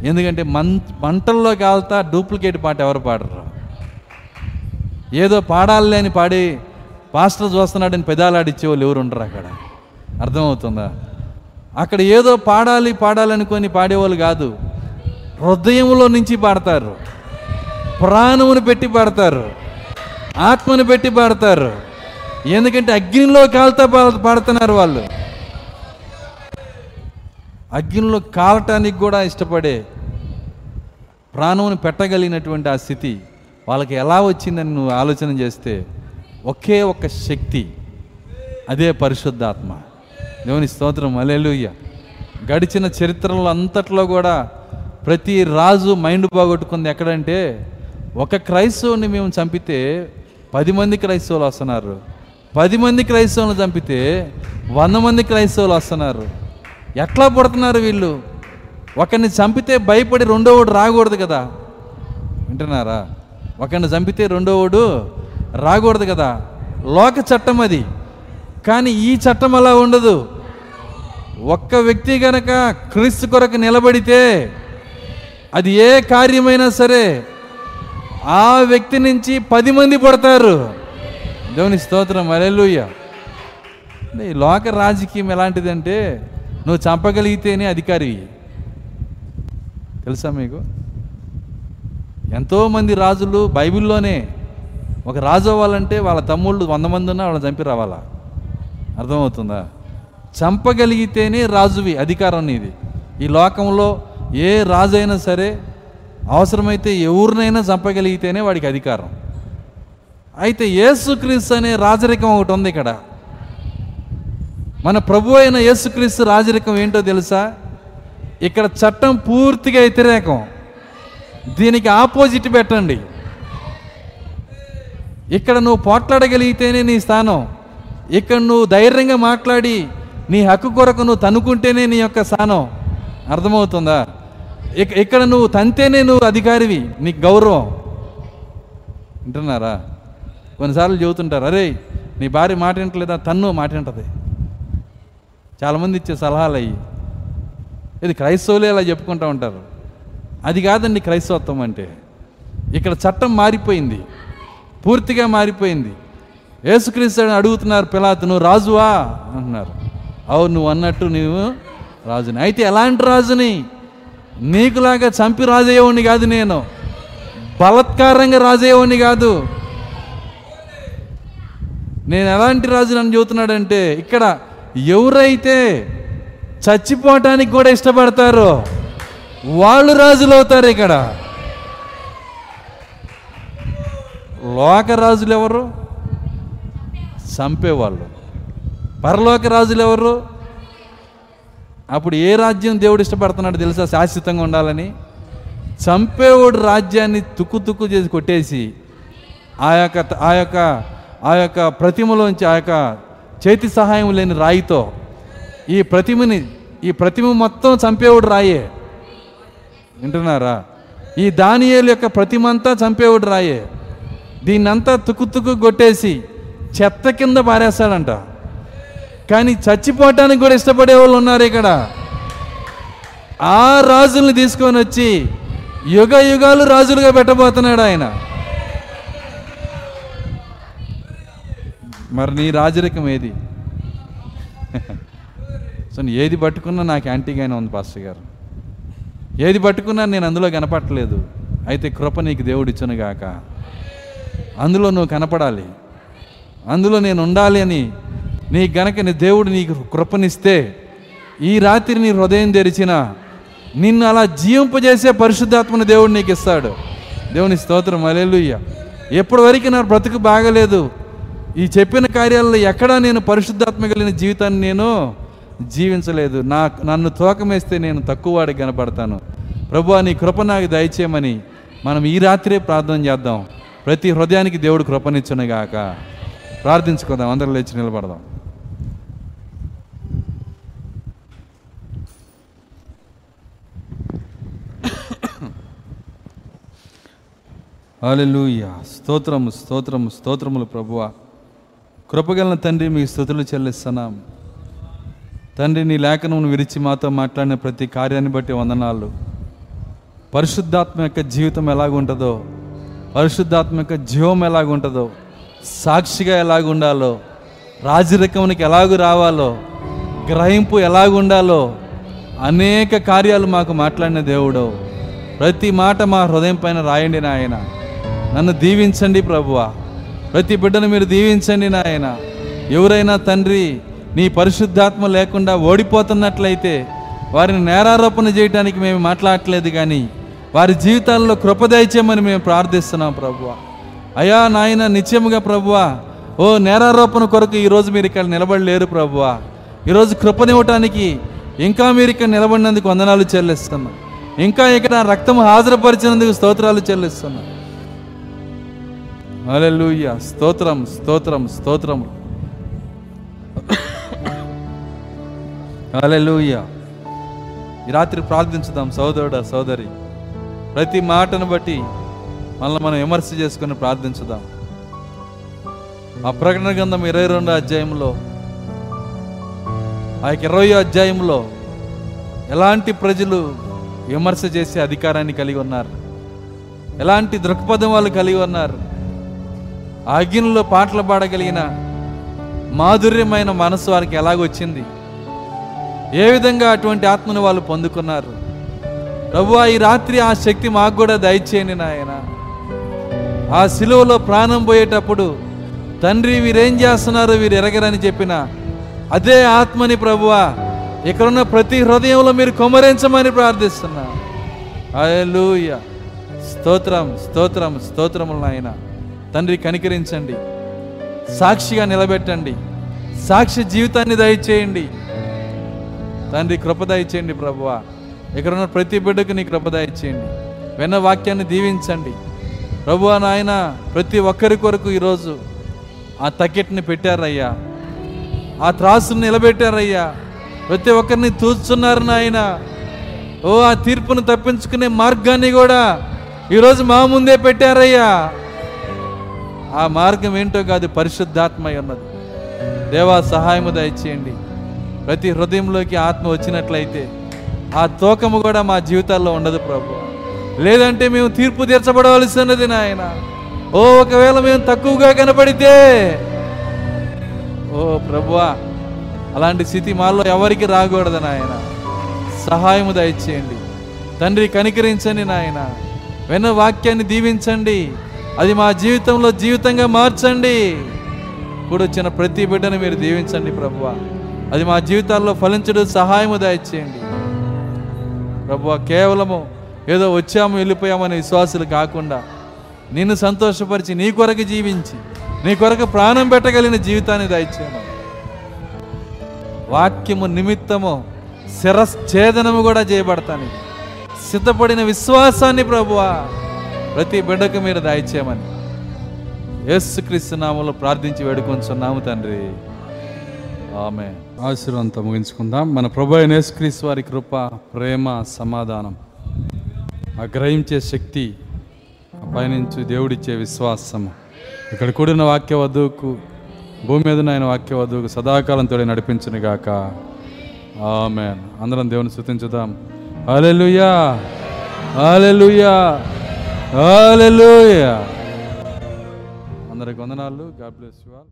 ఎందుకంటే మన్ మంటల్లో కాలుతా డూప్లికేట్ పాట ఎవరు పాడరు. ఏదో పాడాలి అని పాడి పాస్టర్ చూస్తున్నాడని పెదాలాడిచ్చే వాళ్ళు ఎవరు ఉండరు అక్కడ. అర్థమవుతుందా? అక్కడ ఏదో పాడాలి పాడాలి అనుకొని పాడేవాళ్ళు కాదు. హృదయంలో నుంచి పాడతారు. ప్రాణమును పెట్టి పాడతారు. ఆత్మను పెట్టి పాడతారు. ఎందుకంటే అగ్నిలో కాలుతా పాడుతున్నారు వాళ్ళు. అగ్నిలో కాలటానికి కూడా ఇష్టపడే ప్రాణమును పెట్టగలిగినటువంటి ఆ స్థితి వాళ్ళకి ఎలా వచ్చిందని నువ్వు ఆలోచన చేస్తే ఒకే ఒక్క శక్తి అదే పరిశుద్ధాత్మ. దేవుని స్తోత్రం అలెలుయ్య గడిచిన చరిత్రలో అంతట్లో కూడా ప్రతి రాజు మైండ్ బాగొట్టుకుంది ఎక్కడంటే ఒక క్రైస్తవుని మేము చంపితే పది మంది క్రైస్తవులు వస్తున్నారు. పది మంది క్రైస్తవులను చంపితే వంద మంది క్రైస్తవులు వస్తున్నారు. ఎట్లా పుడుతున్నారు వీళ్ళు? ఒకరిని చంపితే భయపడి రెండోవాడు రాకూడదు కదా. వింటున్నారా? ఒకరిని చంపితే రెండోవాడు రాకూడదు కదా. లోక చట్టం అది. కానీ ఈ చట్టం అలా ఉండదు. ఒక్క వ్యక్తి గనక క్రీస్తు కొరకు నిలబడితే అది ఏ కార్యమైనా సరే ఆ వ్యక్తి నుంచి పది మంది పడతారు. దేవుని స్తోత్రం. అలెలుయ్య ఈ లోక రాజకీయం ఎలాంటిదంటే నువ్వు చంపగలిగితేనే అధికారి తెలుసా మీకు? ఎంతోమంది రాజులు బైబిల్లోనే ఒక రాజు అవ్వాలంటే వాళ్ళ తమ్ముళ్ళు వంద మంది ఉన్నా వాళ్ళని చంపి రావాలా? అర్థమవుతుందా? చంపగలిగితేనే రాజువి అధికారం నీది. ఈ లోకంలో ఏ రాజు అయినా సరే అవసరమైతే ఎవరినైనా చంపగలిగితేనే వాడికి అధికారం. అయితే యేసుక్రీస్తు అనే రాజరికం ఒకటి ఉంది ఇక్కడ. మన ప్రభు అయిన యేసుక్రీస్తు రాజరికం ఏంటో తెలుసా? ఇక్కడ చట్టం పూర్తిగా వ్యతిరేకం. దీనికి ఆపోజిట్ పెట్టండి. ఇక్కడ నువ్వు పోట్లాడగలిగితేనే నీ స్థానం. ఇక్కడ నువ్వు ధైర్యంగా మాట్లాడి నీ హక్కు కొరకు నువ్వు తనుకుంటేనే నీ యొక్క స్థానం. అర్థమవుతుందా? ఇక ఇక్కడ నువ్వు తంతేనే నువ్వు అధికారివి. నీకు గౌరవం. వింటున్నారా? కొన్నిసార్లు చెబుతుంటారు అరే నీ భార్య మాట వింటలేదా? తన్ను మాట వింటది. చాలామంది ఇచ్చే సలహాలు అయ్యి. ఇది క్రైస్తవులే అలా చెప్పుకుంటూ ఉంటారు. అది కాదండి క్రైస్తవత్వం అంటే. ఇక్కడ చట్టం మారిపోయింది. పూర్తిగా మారిపోయింది. యేసుక్రీస్తుని అడుగుతున్నారు పిలాతు నువ్వు రాజువా? అంటున్నారు. అవును నువ్వు అన్నట్టు నువ్వు రాజుని. అయితే ఎలాంటి రాజుని? నీకులాగా చంపి రాజయ్యేవాడిని కాదు నేను. బలత్కారంగా రాజయ్యేవాడిని కాదు. నేను ఎలాంటి రాజు నన్ను చెబుతున్నాడంటే ఇక్కడ ఎవరైతే చచ్చిపోవటానికి కూడా ఇష్టపడతారో వాళ్ళు రాజులు అవుతారు ఇక్కడ. లోక రాజులు ఎవరు? చంపేవాళ్ళు. పరలోక రాజులు ఎవరు? అప్పుడు ఏ రాజ్యం దేవుడు ఇష్టపడుతున్నాడు తెలుసా? శాశ్వతంగా ఉండాలని. చంపేవాడు రాజ్యాన్ని తుక్కు తుక్కు చేసి కొట్టేసి ఆ యొక్క ఆ యొక్క ఆ యొక్క ప్రతిమలోంచి ఆ యొక్క చేతి సహాయం లేని రాయితో ఈ ప్రతిమని ఈ ప్రతిమ మొత్తం చంపేవుడు రాయే. వింటున్నారా? ఈ దానియేలు యొక్క ప్రతిమ అంతా చంపేవుడు రాయే. దీన్నంతా తుకుతుకు కొట్టేసి చెత్త కింద పారేస్తాడంట. కానీ చచ్చిపోవటానికి కూడా ఇష్టపడే వాళ్ళు ఉన్నారు ఇక్కడ. ఆ రాజుల్ని తీసుకొని వచ్చి యుగ యుగాలు రాజులుగా పెట్టబోతున్నాడు ఆయన. మరి నీ రాజరికం ఏది? సో ఏది పట్టుకున్నా నాకు యాంటీగానే ఉంది పాస్టర్ గారు. ఏది పట్టుకున్నా నేను అందులో కనపడలేదు అయితే కృప నీకు దేవుడు ఇచ్చును గాక. అందులో నువ్వు కనపడాలి. అందులో నేను ఉండాలి అని నీ గనక నీ దేవుడు నీకు కృపనిస్తే ఈ రాత్రి నీ హృదయం తెరిచిన నిన్ను అలా జీవింపజేసే పరిశుద్ధాత్మని దేవుడు నీకు ఇస్తాడు. దేవుని స్తోత్రం అలెలుయ్య ఎప్పటి వరకు నా బ్రతుకు బాగలేదు ఈ చెప్పిన కార్యాలలో ఎక్కడా నేను పరిశుద్ధాత్మ కలిగిన జీవితాన్ని నేను జీవించలేదు. నా నన్ను తోకమేస్తే నేను తక్కువ వాడికి కనపడతాను ప్రభు నీ కృప నాకు దయచేయమని మనం ఈ రాత్రే ప్రార్థన చేద్దాం. ప్రతి హృదయానికి దేవుడు కృపనిచ్చునుగాక. ప్రార్థించుకుందాం అందరూ లేచి నిలబడదాం. హల్లెలూయా. స్తోత్రము స్తోత్రము స్తోత్రములు ప్రభువా. కృపగలన తండ్రి మీ స్థుతులు చెల్లిస్తున్నాం. తండ్రి నీ లేఖనమును విరిచి మాతో మాట్లాడిన ప్రతి కార్యాన్ని బట్టి వందనాలు. పరిశుద్ధాత్మ యొక్క జీవితం ఎలాగుంటుందో పరిశుద్ధాత్మ యొక్క జీవం ఎలాగుంటుందో సాక్షిగా ఎలాగుండాలో రాజరికమునికి ఎలాగు రావాలో గ్రహింపు ఎలాగుండాలో అనేక కార్యాలు మాకు మాట్లాడిన దేవుడు. ప్రతి మాట మా హృదయం పైన రాయండి నాయన. నన్ను దీవించండి ప్రభువా. ప్రతి బిడ్డను మీరు దీవించండి నాయన. ఎవరైనా తండ్రి నీ పరిశుద్ధాత్మ లేకుండా ఓడిపోతున్నట్లయితే వారిని నేరారోపణ చేయడానికి మేము మాట్లాడట్లేదు కానీ వారి జీవితాల్లో కృపదయచేయమని మేము ప్రార్థిస్తున్నాం ప్రభువ. అయా నాయన నిత్యముగా ప్రభువ ఓ నేరారోపణ కొరకు ఈరోజు మీరు ఇక్కడ నిలబడలేరు ప్రభువ. ఈరోజు కృపనివ్వటానికి ఇంకా మీరు ఇక్కడ నిలబడినందుకు వందనాలు చెల్లిస్తున్నాం. ఇంకా ఇక్కడ రక్తం హాజరుపరిచినందుకు స్తోత్రాలు చెల్లిస్తున్నాం. హల్లెలూయా. స్తోత్రం స్తోత్రం స్తోత్రం. హల్లెలూయా. ఈ రాత్రి ప్రార్థించుదాం సోదరుడా సోదరి ప్రతి మాటను బట్టి మనల్ని మనం విమర్శ చేసుకుని ప్రార్థించుదాం. ఆ ప్రకటన గ్రంథం ఇరవై రెండో అధ్యాయంలో ఆ యొక్క ఇరవై అధ్యాయంలో ఎలాంటి ప్రజలు విమర్శ చేసే అధికారాన్ని కలిగి ఉన్నారు? ఎలాంటి దృక్పథం వాళ్ళు కలిగి ఉన్నారు? అగ్నిలో పాటలు పాడగలిగిన మాధుర్యమైన మనసు వారికి ఎలాగొచ్చింది? ఏ విధంగా అటువంటి ఆత్మను వాళ్ళు పొందుకున్నారు? ప్రభు ఈ రాత్రి ఆ శక్తి మాకు కూడా దయచేయండి నాయన. ఆ సిలువలో ప్రాణం పోయేటప్పుడు తండ్రి వీరేం చేస్తున్నారు వీరు ఎరగరని చెప్పిన అదే ఆత్మని ప్రభువా ఇక్కడున్న ప్రతి హృదయంలో మీరు కొమరించమని ప్రార్థిస్తున్నా. హల్లెలూయా. స్తోత్రం స్తోత్రం స్తోత్రములు నాయన. తండ్రి కనికరించండి. సాక్షిగా నిలబెట్టండి. సాక్షి జీవితాన్ని దయచేయండి. తండ్రి కృప దయచేయండి ప్రభువా. ఇక్కడ ఉన్న ప్రతి బిడ్డకు నీ కృప దయచేయండి. విన్న వాక్యాన్ని దీవించండి. ప్రభువా నాయన ప్రతి ఒక్కరి కొరకు ఈరోజు ఆ తకెట్ని పెట్టారయ్యా. ఆ త్రాసుని నిలబెట్టారయ్యా. ప్రతి ఒక్కరిని తూస్తున్నారు నాయన. ఓ ఆ తీర్పును తప్పించుకునే మార్గాన్ని కూడా ఈరోజు మా ముందే పెట్టారయ్యా. ఆ మార్గం ఏంటో కాదు పరిశుద్ధాత్మ ఉన్నది. దేవా సహాయము దయచేయండి. ప్రతి హృదయంలోకి ఆత్మ వచ్చినట్లయితే ఆ తోకము కూడా మా జీవితాల్లో ఉండదు ప్రభు. లేదంటే మేము తీర్పు తీర్చబడవలసి ఉన్నది నాయన. ఓ ఒకవేళ మేము తక్కువగా కనపడితే ఓ ప్రభువా అలాంటి స్థితి మాలో ఎవరికి రాకూడదు నాయన. సహాయము దయచేయండి. తండ్రి కనికరించండి నాయన. వెన్న వాక్యాన్ని దీవించండి. అది మా జీవితంలో జీవితంగా మార్చండి. కూడొచ్చిన ప్రతి బిడ్డను మీరు దీవించండి ప్రభువ. అది మా జీవితాల్లో ఫలించడం సహాయము దయచేయండి. ప్రభువ కేవలము ఏదో వచ్చాము వెళ్ళిపోయామనే విశ్వాసులు కాకుండా నిన్ను సంతోషపరిచి నీ కొరకు జీవించి నీ కొరకు ప్రాణం పెట్టగలిగిన జీవితాన్ని దయచేయము వాక్యము నిమిత్తము శిరశ్ఛేదనము కూడా చేయబడతాను సిద్ధపడిన విశ్వాసాన్ని ప్రభువా. ప్రతి బిడ్డకు మీరు దయచేయమని యేసుక్రీస్తు నామంలో ప్రార్థించి వేడుకొంచున్నాము తండ్రి. ఆమె ఆశీర్వాదంతో ముగించుకుందాం. మన ప్రభు అయిన యేసుక్రీస్తు వారి కృప ప్రేమ సమాధానం ఆ గ్రహించే శక్తి పైనుంచి దేవుడిచ్చే విశ్వాసము. ఇక్కడ కూడిన వాక్య వధువుకు భూమి మీద ఆయన వాక్య వధువుకు సదాకాలం తోడే గాక. ఆమె అందరం దేవుని శృతించుదాం అలెలుయా అలెలుయా అందరికి వందనాలు. God bless you all